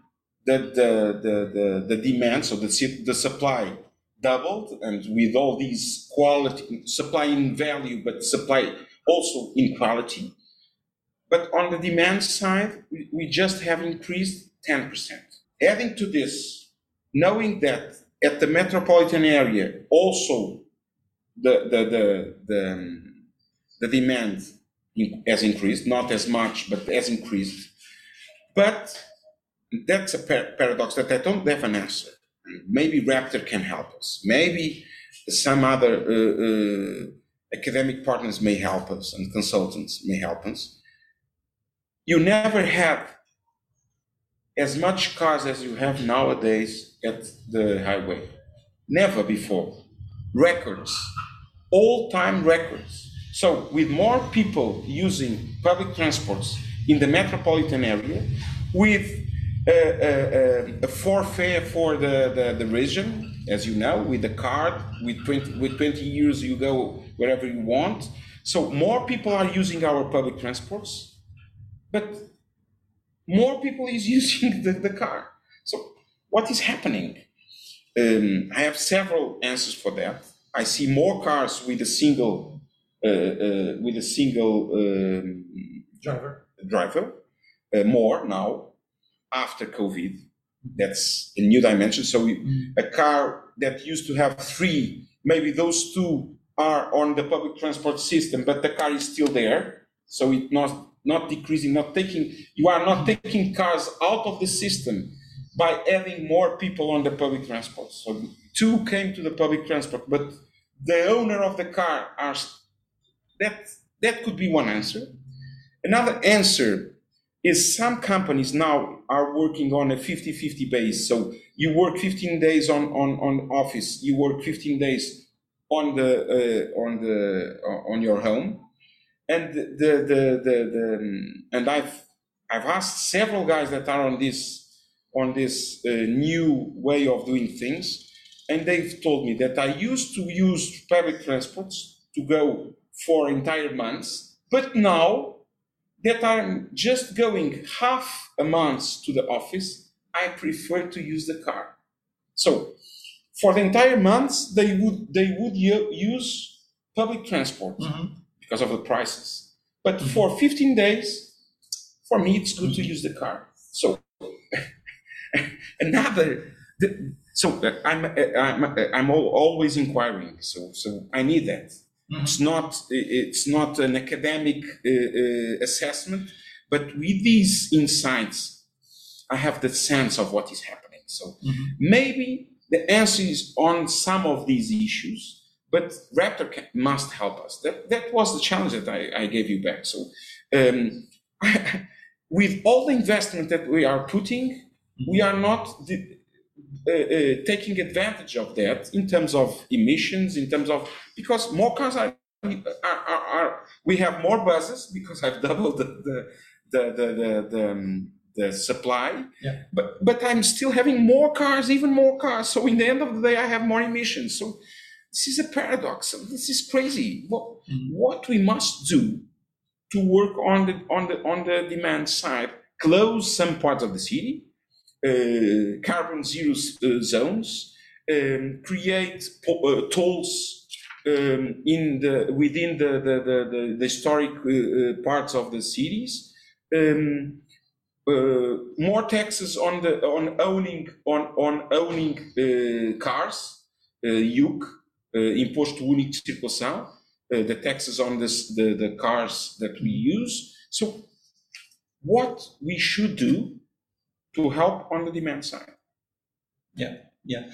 the, the, the, the, the demand, so the, the supply doubled, and with all these quality, supply in value, but supply also in quality but on the demand side, we, we just have increased 10%. Adding to this, knowing that at the metropolitan area also the, the, the, the, um, the demand has increased, not as much, but has increased. But that's a par- paradox that I don't have an answer. Maybe Raptor can help us. Maybe some other uh, uh, academic partners may help us and consultants may help us you never had as much cars as you have nowadays at the highway. Never before. Records, all time records. So, with more people using public transports in the metropolitan area, with a, a, a forfeit for the, the, the, region, as you know, with the card, with 20, with 20 years you go wherever you want. So, more people are using our public transports but more people is using the, the car. So what is happening? Um, I have several answers for that. I see more cars with a single uh, uh, with a single um,
driver
driver uh, more now after COVID. That's a new dimension. So we, mm. a car that used to have three, maybe those two are on the public transport system, but the car is still there. So it not not decreasing, not taking, you are not taking cars out of the system by adding more people on the public transport. So two came to the public transport, but the owner of the car are, that, that could be one answer. Another answer is some companies now are working on a 50-50 base. So you work 15 days on, on, on office, you work 15 days on the uh, on the uh, on your home and the the the, the and I've I've asked several guys that are on this on this uh, new way of doing things, and they've told me that I used to use public transports to go for entire months, but now that I'm just going half a month to the office, I prefer to use the car. So for the entire months, they would they would use public transport. Mm-hmm because of the prices. But mm-hmm. for 15 days, for me, it's good to use the car. So another, so uh, I'm uh, I'm uh, I'm always inquiring. So so I need that. Mm-hmm. It's not it's not an academic uh, uh, assessment, But with these insights, I have the sense of what is happening. So mm-hmm. maybe the answer is on some of these issues, but Raptor can, must help us. That, that was the challenge that I, I gave you back. So um, with all the investment that we are putting, mm-hmm. we are not the, uh, uh, taking advantage of that in terms of emissions, in terms of because more cars are, are, are, are we have more buses because I've doubled the the the the, the, the, um, the supply.
Yeah.
But but I'm still having more cars, even more cars. So in the end of the day, I have more emissions. So this is a paradox. This is crazy. What mm-hmm. what we must do to work on the on the on the demand side, close some parts of the city, uh, carbon zero uh, zones, um, create uh, tolls um, in the within the the, the, the historic uh, parts of the cities. Um, uh, more taxes on the on owning on on owning uh, cars, uh, uh, Imposto Único de Circulação, uh, the taxes on this, the the cars that we use. So, what we should do to help on the demand side?
Yeah, yeah.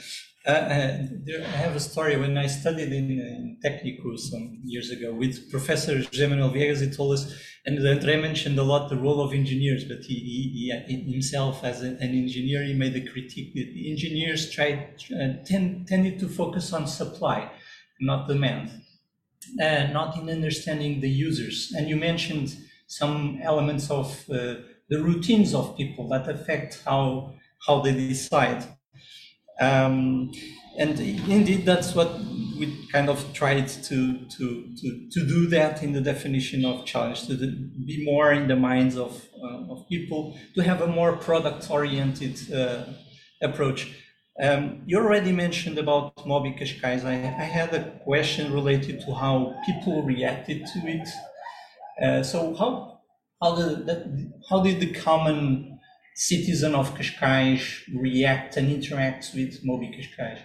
Uh, uh, I have a story when I studied in, in some years ago with Professor Manuel Viegas. He told us, and André mentioned a lot the role of engineers, but he, he, he himself, as an engineer, he made the critique that engineers tried uh, tend, tended to focus on supply, not demand, uh, not in understanding the users. And you mentioned some elements of uh, the routines of people that affect how how they decide um, and indeed, that's what we kind of tried to, to, to, to do that in the definition of challenge, to be more in the minds of, uh, of people, to have a more product oriented uh, approach. Um, you already mentioned about Mobi Cascais. I, I, had a question related to how people reacted to it. Uh, so how how did that, how did the common citizen of Cascais react and interacts with Mobi Cascais?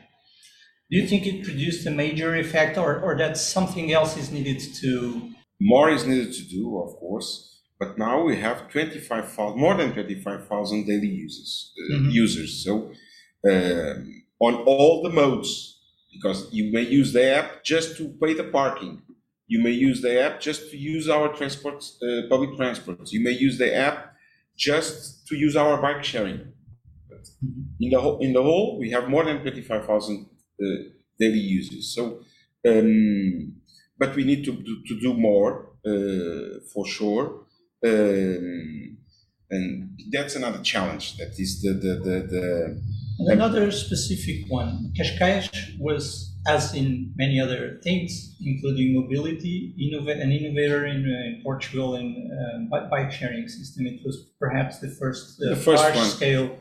Do you think it produced a major effect or, or that something else is needed to?
More is needed to do, of course, but now we have 25,000, more than 25,000 daily users, uh, mm-hmm. users. So um, on all the modes, because you may use the app just to pay the parking. You may use the app just to use our transport, uh, public transports. You may use the app just to use our bike sharing. Mm-hmm. In the whole, in the whole, we have more than 25,000 uh, daily users. So, um, but we need to do, to do more uh, for sure. Um, and that's another challenge. That is the the the, the
another specific one. Cascais was as in many other things, including mobility, innov- an innovator in, uh, in Portugal in uh, bike sharing system. It was perhaps the first, uh, large-scale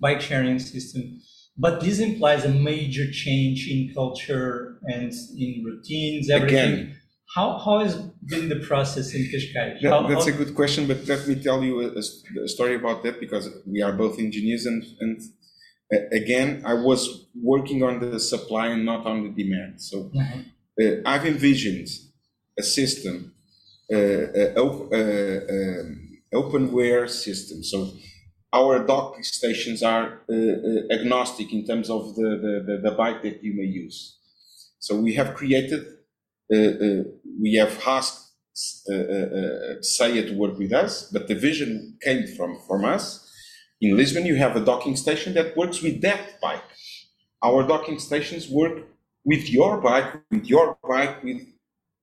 bike sharing system. But this implies a major change in culture and in routines, everything. Again, how, how has been the process in Cascais?
That, that's how, a good question, but let me tell you a, a, story about that because we are both engineers and, and again, I was working on the supply and not on the demand. So mm-hmm. uh, I've envisioned a system, uh, uh, op- uh, um, openware system. So our dock stations are uh, uh, agnostic in terms of the, the, the, bike that you may use. So we have created, we have asked uh, SEIA to work with us, but the vision came from, from us in Lisbon, you have a docking station that works with that bike. Our docking stations work with your bike, with your bike, with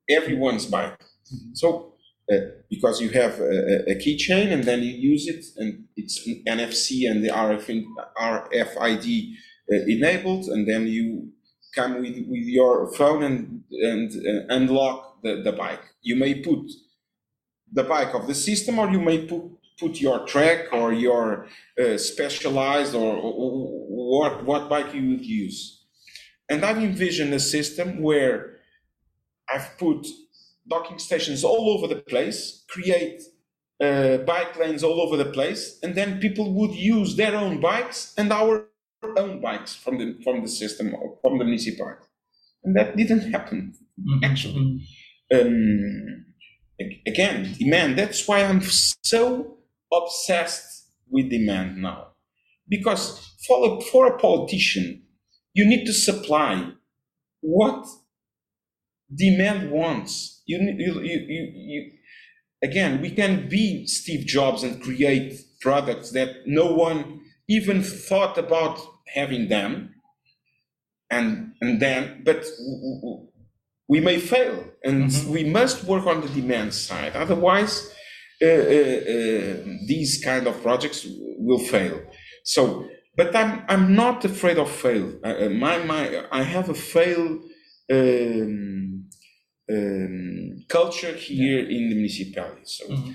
everyone's bike. Mm-hmm. So, uh, because you have a, a keychain and then you use it, and it's NFC and the RF, RFID uh, enabled, and then you come with, with your phone and, and uh, unlock the, the bike. You may put the bike of the system, or you may put put your Trek or your uh, specialized or, or, what, what bike you would use. And I've envisioned a system where I've put docking stations all over the place, create uh, bike lanes all over the place, and then people would use their own bikes and our own bikes from the from the system from the municipality, and that didn't happen mm-hmm. actually. Um, again, demand. That's why I'm so obsessed with demand now. Because for a, for a politician, you need to supply what demand wants. You, you, you, you, again, we can be Steve Jobs and create products that no one even thought about having them. And, and then, but we may fail and mm-hmm. we must work on the demand side. Otherwise, these kind of projects will fail. So, but I'm, I'm not afraid of fail. Uh, uh, my, my, I have a fail um, um, culture here yeah. in the municipality. So mm-hmm.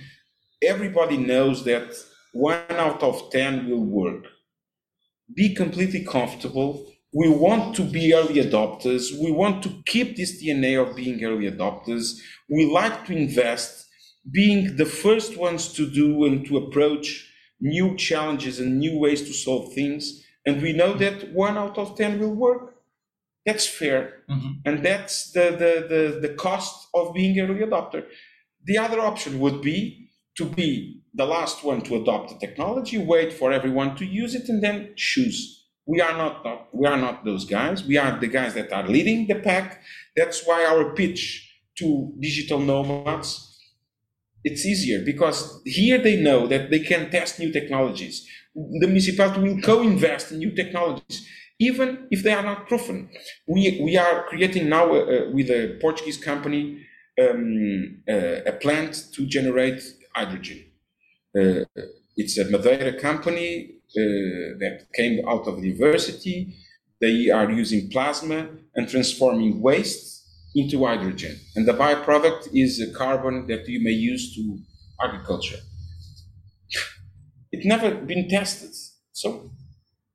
everybody knows that one out of 10 will work. Be completely comfortable. We want to be early adopters. We want to keep this DNA of being early adopters. We like to invest, being the first ones to do and to approach new challenges and new ways to solve things. And we know that one out of 10 will work. That's fair. Mm-hmm. And that's the, the, the, the cost of being early adopter. The other option would be to be the last one to adopt the technology, wait for everyone to use it, and then choose. We are not we are not those guys. We are the guys that are leading the pack. That's why our pitch to digital nomads it's easier because here they know that they can test new technologies. The municipality will co-invest in new technologies even if they are not proven. We, we are creating now uh, uh, with a Portuguese company um, uh, a plant to generate hydrogen. Uh, it's a Madeira company uh, that came out of the university. They are using plasma and transforming waste into hydrogen. And the byproduct is a carbon that you may use to agriculture. It's never been tested. So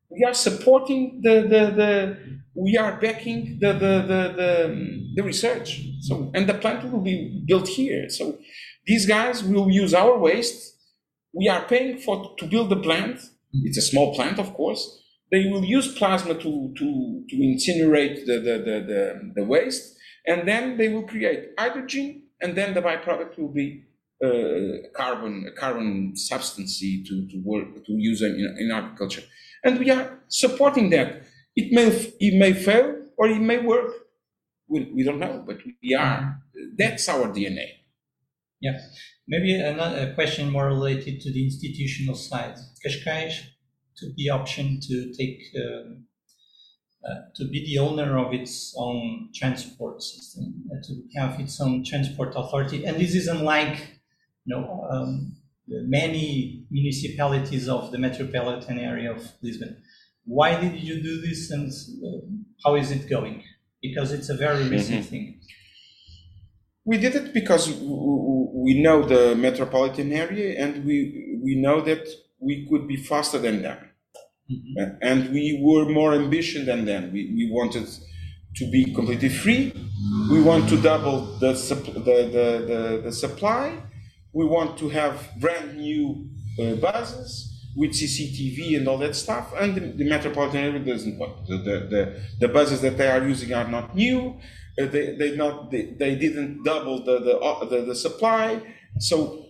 we are supporting the, the, the we are backing the, the, the, the, the research. So, and the plant will be built here. So these guys will use our waste. We are paying for to build the plant. It's a small plant, of course. They will use plasma to, to, to incinerate the, the, the, the, the waste, and then they will create hydrogen, and then the byproduct will be uh, carbon, a carbon substance to, to work to use in, in agriculture and we are supporting that. It may it may fail or it may work. We, we don't know, but we are. That's our DNA.
Yeah. Maybe another question more related to the institutional side. Cascais took the option to take um, to be the owner of its own transport system, uh, to have its own transport authority, and this is unlike, you know, um, many municipalities of the metropolitan area of Lisbon. Why did you do this and uh, how is it going? Because it's a very recent mm-hmm. thing.
We did it because we know the metropolitan area and we, we know that we could be faster than them. Mm-hmm. And we were more ambitious than them. We, we wanted to be completely free. We want to double the, the, the, the, the supply we want to have brand new uh, buses with CCTV and all that stuff, and the, the metropolitan area doesn't want. The, the, the, buses that they are using are not new. Uh, they, they not they, they didn't double the the, uh, the, the supply. So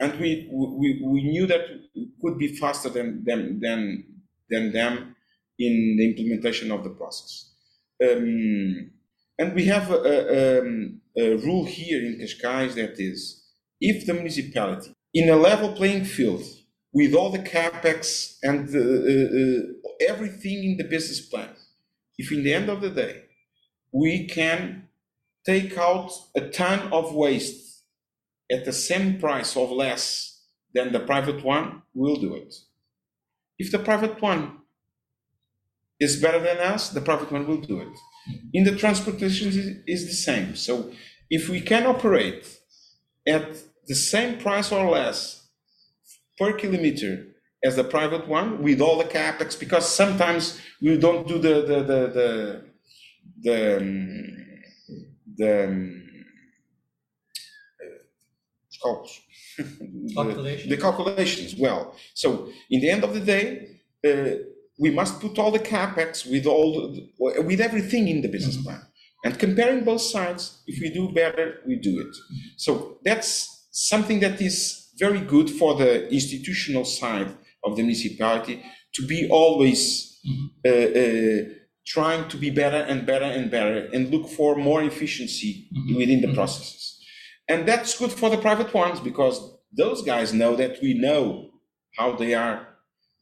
and we, we we knew that we could be faster than them than than them in the implementation of the process. Um, and we have a, a, um, a rule here in Cascais that is if the municipality, in a level playing field, with all the capex and the, uh, uh, everything in the business plan, if in the end of the day we can take out a ton of waste at the same price or less than the private one, we'll do it. If the private one is better than us, the private one will do it. In the transportation is the same. So if we can operate at the same price or less per kilometer as the private one with all the capex because sometimes we don't do the the the the the, um, the,
the,
calculations well so in the end of the day uh, we must put all the capex with all the, with everything in the business mm-hmm. plan and comparing both sides. If we do better, we do it. So that's something that is very good for the institutional side of the municipality to be always uh, uh, trying to be better and better and better and look for more efficiency within the processes. And that's good for the private ones because those guys know that we know how they are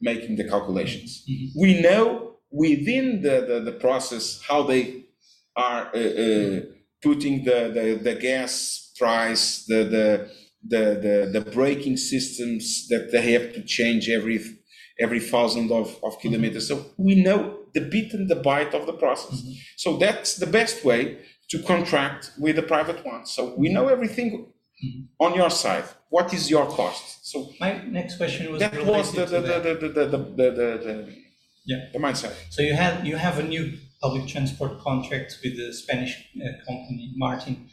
making the calculations. We know within the, the, the process how they are uh, uh, putting the, the, the gas price, the, the, the, the, the braking systems that they have to change every every thousand of, of kilometers. So we know the bit and the bite of the process. So that's the best way to contract with the private ones. So we know everything on your side. What is your cost? So
My next question was
that was the the,
that.
the, the, the, the, the, the,
Yeah.
the mindset.
So you have you have a new public transport contract with the Spanish uh, company Martin.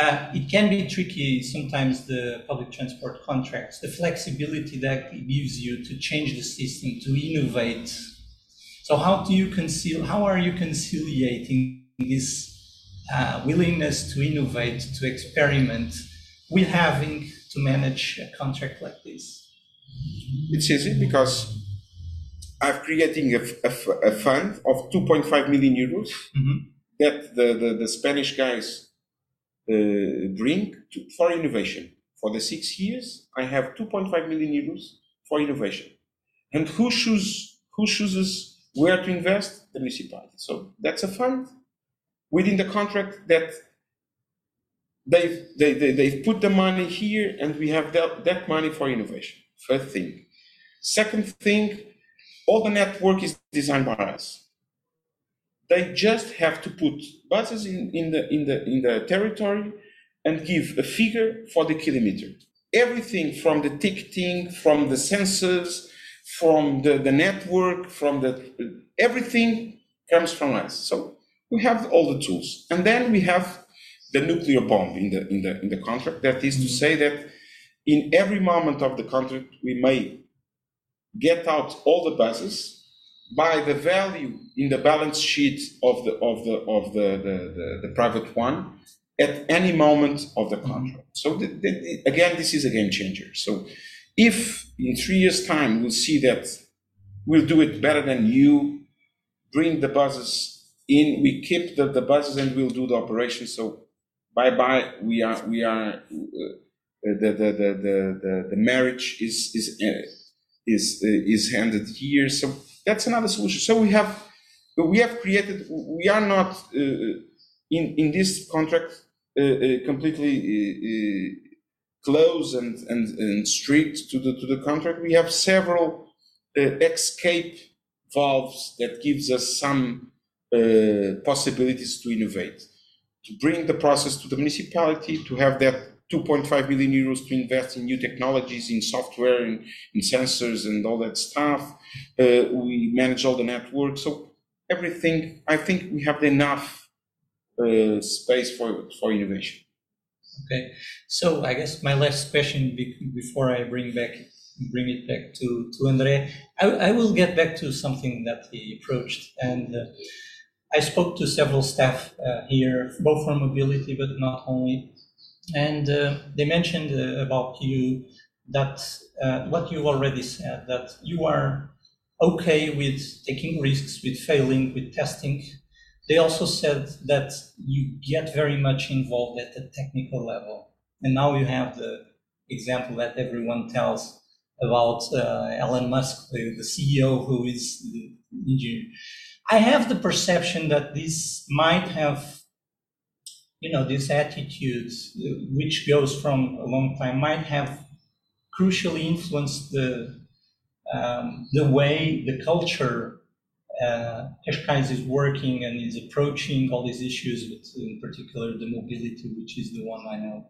Uh, it can be tricky sometimes the public transport contracts, the flexibility that it gives you to change the system, to innovate. So how do you conceal? How are you conciliating this uh, willingness to innovate, to experiment, with having to manage a contract like this?
It's easy because I'm creating a, a- a fund of 2.5 million euros
Mhm.
that the, the, the Spanish guys uh, bring to, for innovation. For the six years, I have 2.5 million euros for innovation. And who choose who chooses where to invest? The municipality. So that's a fund within the contract that they've they, they, they've put the money here and we have that, that money for innovation. First thing. Second thing, all the network is designed by us. They just have to put buses in, in the in the in the territory and give a figure for the kilometer. Everything from the ticketing, from the sensors, from the, the network, from the everything comes from us. So we have all the tools. And then we have the nuclear bomb in the in the in the contract. That is to mm-hmm. say that in every moment of the contract we may get out all the buses by the value in the balance sheet of the of the of the the, the, the private one at any moment of the mm-hmm. contract. So the, the, again, this is a game changer. So if in three years' time we'll see that we'll do it better than you, bring the buses in, we keep the, the buses and we'll do the operation. So bye bye, we are we are uh, the, the, the, the, the, marriage is is uh, is uh, is handed here. So that's another solution. So we have we have created. We are not uh, in in this contract uh, uh, completely close and, and and strict to the to the contract. We have several escape valves that gives us some uh, possibilities to innovate, to bring the process to the municipality, to have that 2.5 million euros to invest in new technologies, in software, in, in sensors, and all that stuff. Uh, we manage all the network, so everything. I think we have enough uh, space for for innovation.
Okay, so I guess my last question be- before I bring back bring it back to to André, I, I will get back to something that he approached, and uh, I spoke to several staff uh, here, both for mobility, but not only, and uh, they mentioned uh, about you that uh, what you already said that you are okay with taking risks, with failing, with testing. They also said that you get very much involved at the technical level. And now you have the example that everyone tells about uh, Elon Musk, the, the CEO who is the engineer. I have the perception that this might have, you know, this attitude, uh, which goes from a long time, might have crucially influenced the um, the way the culture uh, is working and is approaching all these issues, with in particular the mobility, which is the one I know.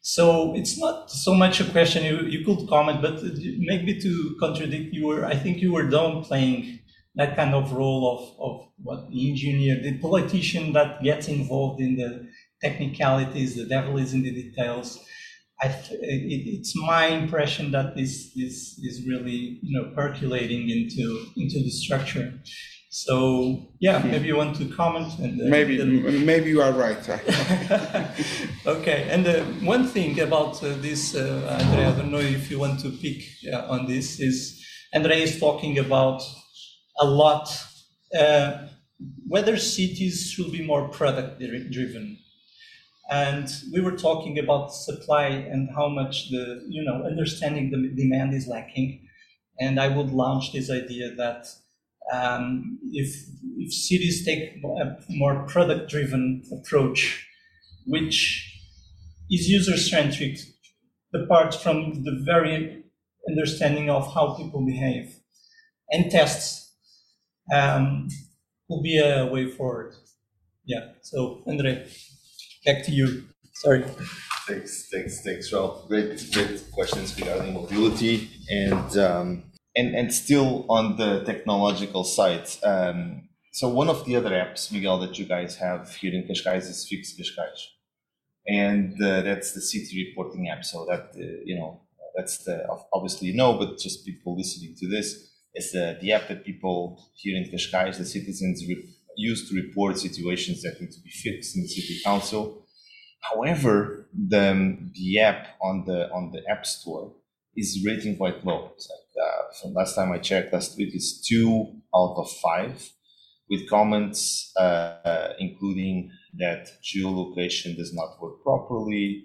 So it's not so much a question you, you could comment, but maybe to contradict you were, I think you were downplaying that kind of role of, of what the engineer, the politician that gets involved in the technicalities, the devil is in the details. I th- it, it's my impression that this this is really you know percolating into into the structure. So yeah, maybe you want to comment.
And uh, maybe maybe you are right.
okay, and uh, one thing about uh, this, uh, Andre, I don't know if you want to pick uh, on this. Is Andre is talking about a lot uh, whether cities should be more product driven. And we were talking about supply and how much the you know understanding the demand is lacking. And I would launch this idea that um, if, if cities take a more product driven approach, which is user centric, apart from the very understanding of how people behave, and tests um, will be a way forward. Yeah. So, Andre, back to you. Sorry.
Thanks, thanks, thanks, Ralph. Great, great questions regarding mobility and um, and and still on the technological side. Um, so one of the other apps, Miguel, that you guys have here in Cascais is Fix Cascais, and uh, that's the city reporting app. So that uh, you know that's the obviously you know, but just people listening to this is the, the app that people here in Cascais, the citizens use to report situations that need to be fixed in the city council. However, the the app on the on the app store is rating quite low. It's like, uh, so last time I checked last week, it's two out of five, with comments uh, including that geolocation does not work properly,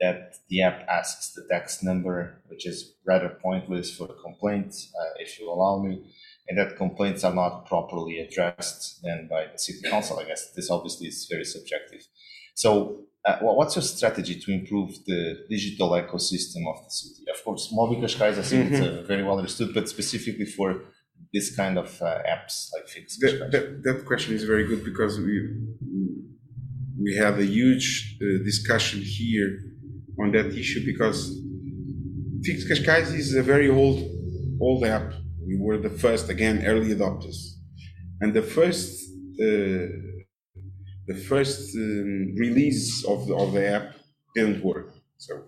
that the app asks the tax number, which is rather pointless for complaints, uh, if you allow me, and that complaints are not properly addressed then by the city council. I guess this obviously is very subjective. So uh, what's your strategy to improve the digital ecosystem of the city? Of course, Mobi Cascais, I think it's uh, very well understood, but specifically for this kind of uh, apps like Fix
that, that, that, question is very good because we we have a huge uh, discussion here on that issue because Fix Cascais is a very old old app. We were the first, again, early adopters, and the first uh, the first um, release of the, of the app didn't work. So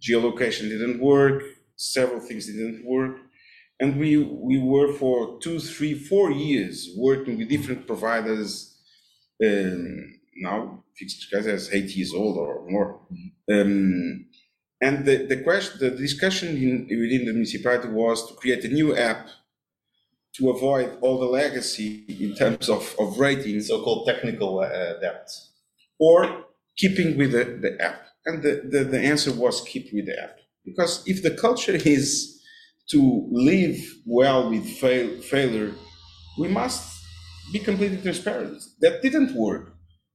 geolocation didn't work, several things didn't work. And we, we were for two, three, four years working with different providers. Um, now, Fix Cascais is eight years old or more. Um, and the, the question, the discussion in, within the municipality was to create a new app to avoid all the legacy in terms of, of rating.
So-called technical uh, debt.
Or keeping with the, the app. And the, the, the answer was keep with the app. Because if the culture is to live well with fail, failure, we must be completely transparent. That didn't work.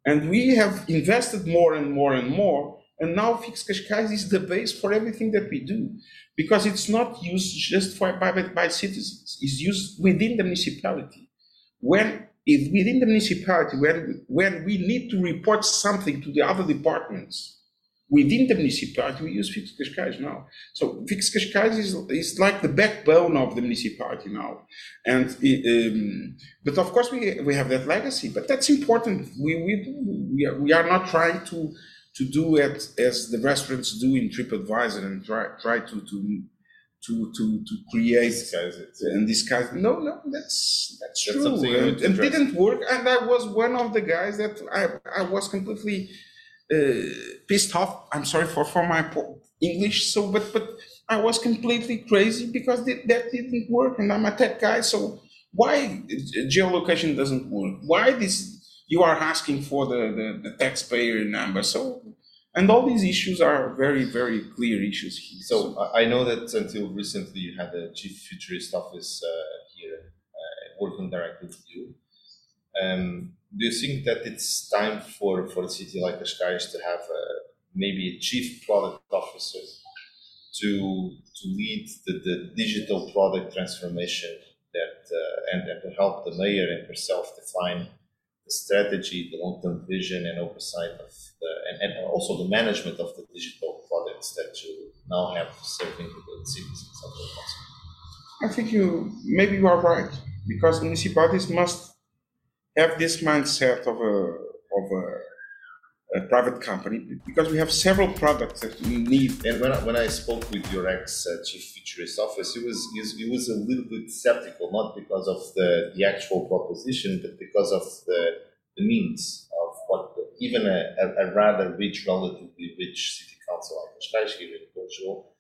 And we have invested more and more and more. And now Fix Cascais is the base for everything that we do because it's not used just for, by, by citizens, it's used within the municipality. When if within the municipality, when, when we need to report something to the other departments, within the municipality, we use Fix Cascais now. So Fix Cascais is, is like the backbone of the municipality now. And um, but of course we, we have that legacy, but that's important. We, we, we, are, we are not trying to to do it as the restaurants do in TripAdvisor and try try to to to to, to create and disguise. No, no, that's that's, that's true. And, and didn't work. And I was one of the guys that I I was completely pissed off. I'm sorry for for my English. So, but but I was completely crazy because that, didn't work. And I'm a tech guy, so why geolocation doesn't work? Why this you are asking for the, the, the taxpayer number. So, and all these issues are very, very clear issues here.
So I know that until recently you had the chief futurist office uh, here uh, working directly with you. Um, do you think that it's time for, for a city like Cascais to have a, maybe a chief product officer to to lead the, the digital product transformation that uh, and, and to help the mayor and herself define the strategy, the long-term vision and oversight of the, and, and also the management of the digital products that you now have serving the citizens of the council?
I think you maybe you are right because municipalities must have this mindset of a of a a private company because we have several products that we need.
And when I, when I spoke with your ex uh, chief futurist office, he was he was, a little bit skeptical, not because of the, the actual proposition, but because of the the means of what even a, a, a, rather rich, relatively rich city council like Cascais here in Portugal,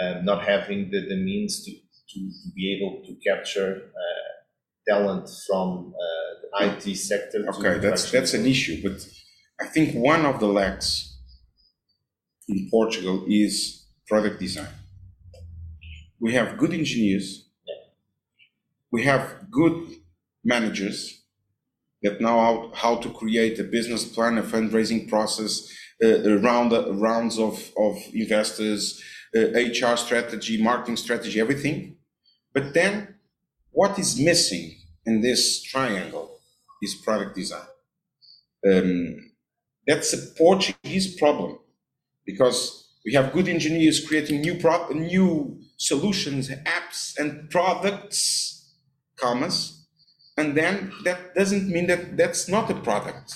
um, not having the, the means to, to, to be able to capture uh, talent from uh, the IT sector.
Okay, that's that's an issue, but I think one of the lacks in Portugal is product design. We have good engineers, we have good managers that know how, how to create a business plan, a fundraising process, uh, round, rounds of, of investors, uh, HR strategy, marketing strategy, everything. But then what is missing in this triangle is product design. Um, that's a Portuguese problem because we have good engineers creating new pro- new solutions, apps, and products, commas, and then that doesn't mean that that's not a product.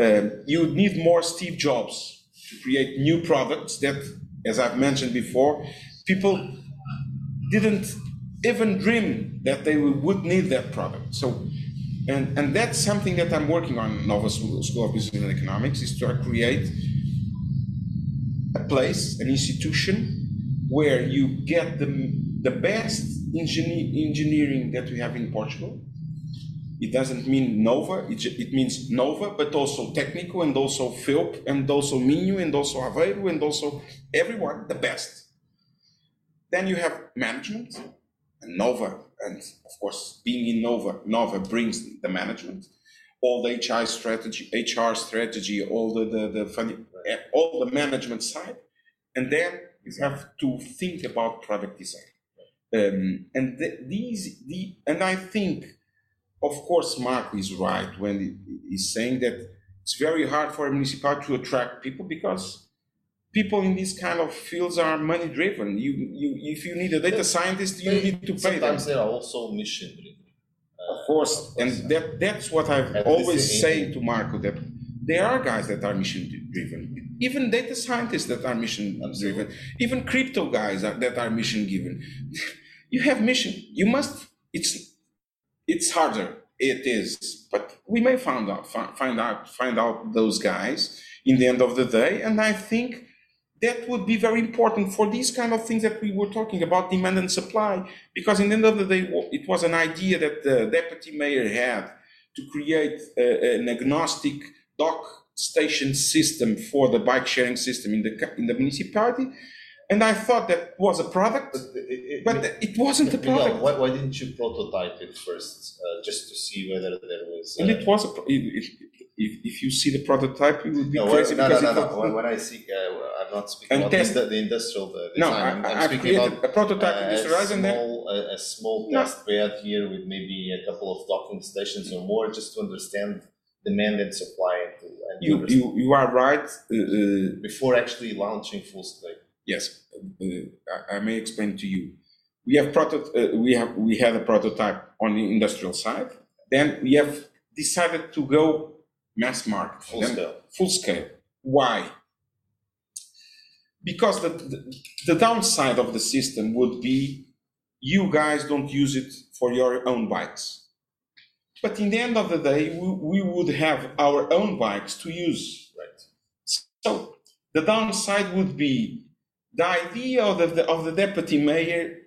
Uh, you need more Steve Jobs to create new products that, as I've mentioned before, people didn't even dream that they would need that product. So and, and that's something that I'm working on Nova School, of Business and Economics is to create a place, an institution where you get the, the best engineer, engineering that we have in Portugal. It doesn't mean Nova, it, it means Nova, but also Technical and also FEUP and also Minho and also Aveiro and also everyone, the best. Then you have management, and Nova and of course, being in Nova, Nova brings the management, all the HR strategy, HR strategy, all the the, the funny, all the management side, and then you have to think about product design. Um, and the, these, the, and I think, of course, Mark is right when he, he's saying that it's very hard for a municipality to attract people because people in these kind of fields are money driven. You, you, if you need a data scientist, you need to pay
sometimes
them.
they are also mission driven.
Uh, of course, and that that's what I've always say to Marco that there are guys that are mission driven. Even data scientists that are mission driven. Even crypto guys are, that are mission driven. you have mission. You must. It's it's harder. It is, but we may find out find out find out those guys in the end of the day. And I think that would be very important for these kind of things that we were talking about demand and supply because in the end of the day it was an idea that the deputy mayor had to create a, an agnostic dock station system for the bike sharing system in the in the municipality and I thought that was a product, but it, but it wasn't a product.
why, why, didn't you prototype it first, uh, just to see whether there was?
Uh... And it was a, it, if, if you see the prototype, you would be
no,
crazy
no,
because
no, no, no. When, when I see, uh, I'm not speaking about
test,
the, the industrial design.
No, I, I'm, I'm speaking about
a
prototype
uh,
industrialized
and
then
a, a small no. test bed here with maybe a couple of docking stations or more, just to understand demand and supply. And, and
you, you you are right. Uh, uh,
Before actually launching full scale.
Yes, uh, I, I, may explain to you. We have proto- uh, we have we had a prototype on the industrial side. Then we have decided to go mass market,
full scale.
Full scale. Why? Because the, the, the downside of the system would be you guys don't use it for your own bikes. But in the end of the day, we, we would have our own bikes to use.
Right.
So the downside would be the idea of the, of the deputy mayor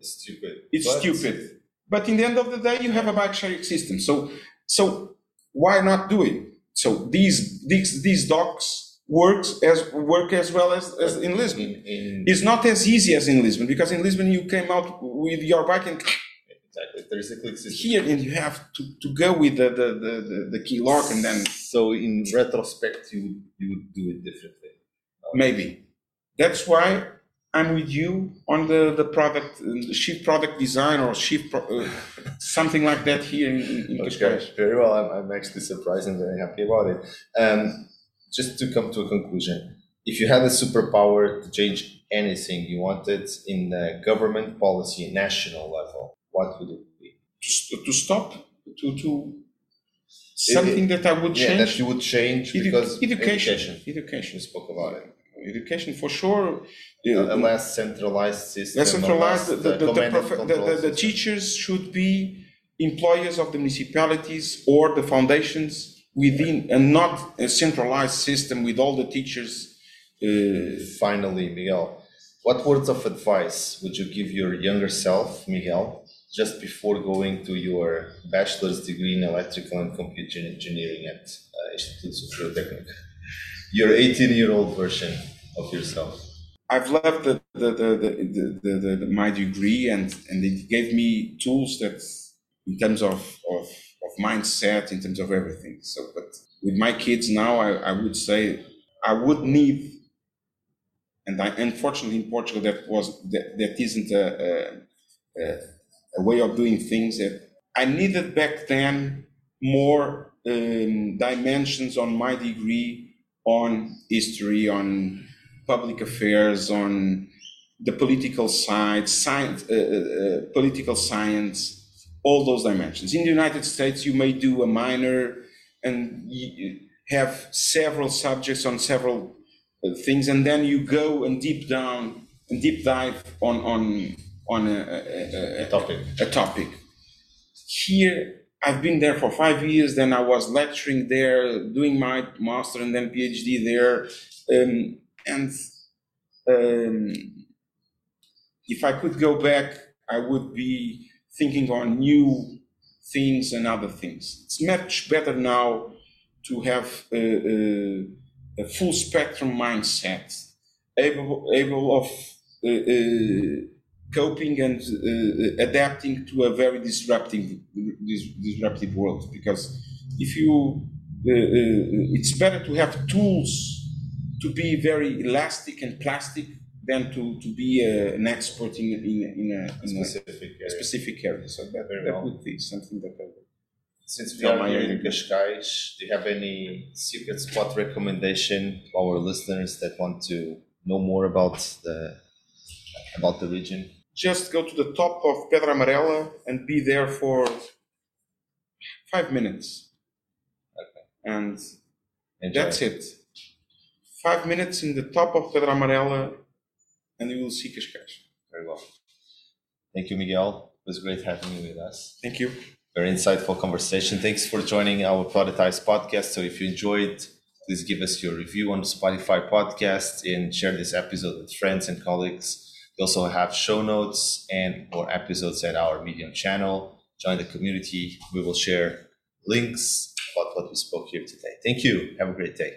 is stupid.
It's but... stupid. But in the end of the day, you have a bike sharing system. So, so why not do it? So these these these docks works as work as well as, as in Lisbon. In, in, it's not as easy as in Lisbon because in Lisbon you came out with your bike and
exactly there is a click system.
here and you have to, to go with the, the, the, the key lock and then
so in retrospect you you would do it differently.
Maybe. That's why I'm with you on the the product the shift product design or shift pro, uh, something like that here in, in
okay, Very well. I'm, I'm actually surprised and very happy about it. Um, just to come to a conclusion, if you had a superpower to change anything you wanted in the government policy, national level, what would it be?
To, to stop, to to Something that I would
Yeah,
change.
that you would change
Edu-
because
education.
education.
Education.
We spoke about it.
Education for sure.
A
Uh,
less centralized system.
Less centralized,
less,
the, the, the, the, the, teachers should be employers of the municipalities or the foundations within, and not a centralized system with all the teachers. Uh,
Finally, Miguel, what words of advice would you give your younger self, Miguel, just before going to your bachelor's degree in electrical and computer engineering at uh, Instituto Superior Técnico? Your 18-year-old version of yourself?
I've left the, the, the, the, the, the, my degree and, and it gave me tools that in terms of, of, of mindset, in terms of everything. So, but with my kids now, I, I would say I would need, and I, unfortunately in Portugal, that was, that, that isn't a, a, a way of doing things that I needed back then more um, dimensions on my degree on history, on public affairs, on the political side, science, uh, uh, political science, all those dimensions. In the United States, you may do a minor and you have several subjects on several uh, things, and then you go and deep down and deep dive on on on a, a, a,
A topic.
a topic. Here, I've been there for five years. Then I was lecturing there, doing my master and then PhD there, um, and um, if I could go back, I would be thinking on new things and other things. It's much better now to have a, a, a full spectrum mindset, able, able of uh, uh, coping and uh, adapting to a very disruptive, dis- disruptive world. Because if you, uh, uh, it's better to have tools to be very elastic and plastic than to, to be uh, an expert in, in, in, a, in a
Specific area.
specific area. So that,
Very
that
well.
would be something that I would.
Since we are here in. Cascais, do you have any secret spot recommendation to our listeners that want to know more about the about the region?
Just go to the top of Pedra Amarela and be there for five minutes. And
Enjoy.
that's it. Five minutes in the top of Pedra Amarela and you will see Cascais.
Very well. Thank you, Miguel. It was great having you with us.
Thank you.
Very insightful conversation. Thanks for joining our Prototypes podcast. So if you enjoyed, please give us your review on Spotify podcast and share this episode with friends and colleagues. We also have show notes and more episodes at our Medium channel. Join the community. We will share links about what we spoke here today. Thank you. Have a great day.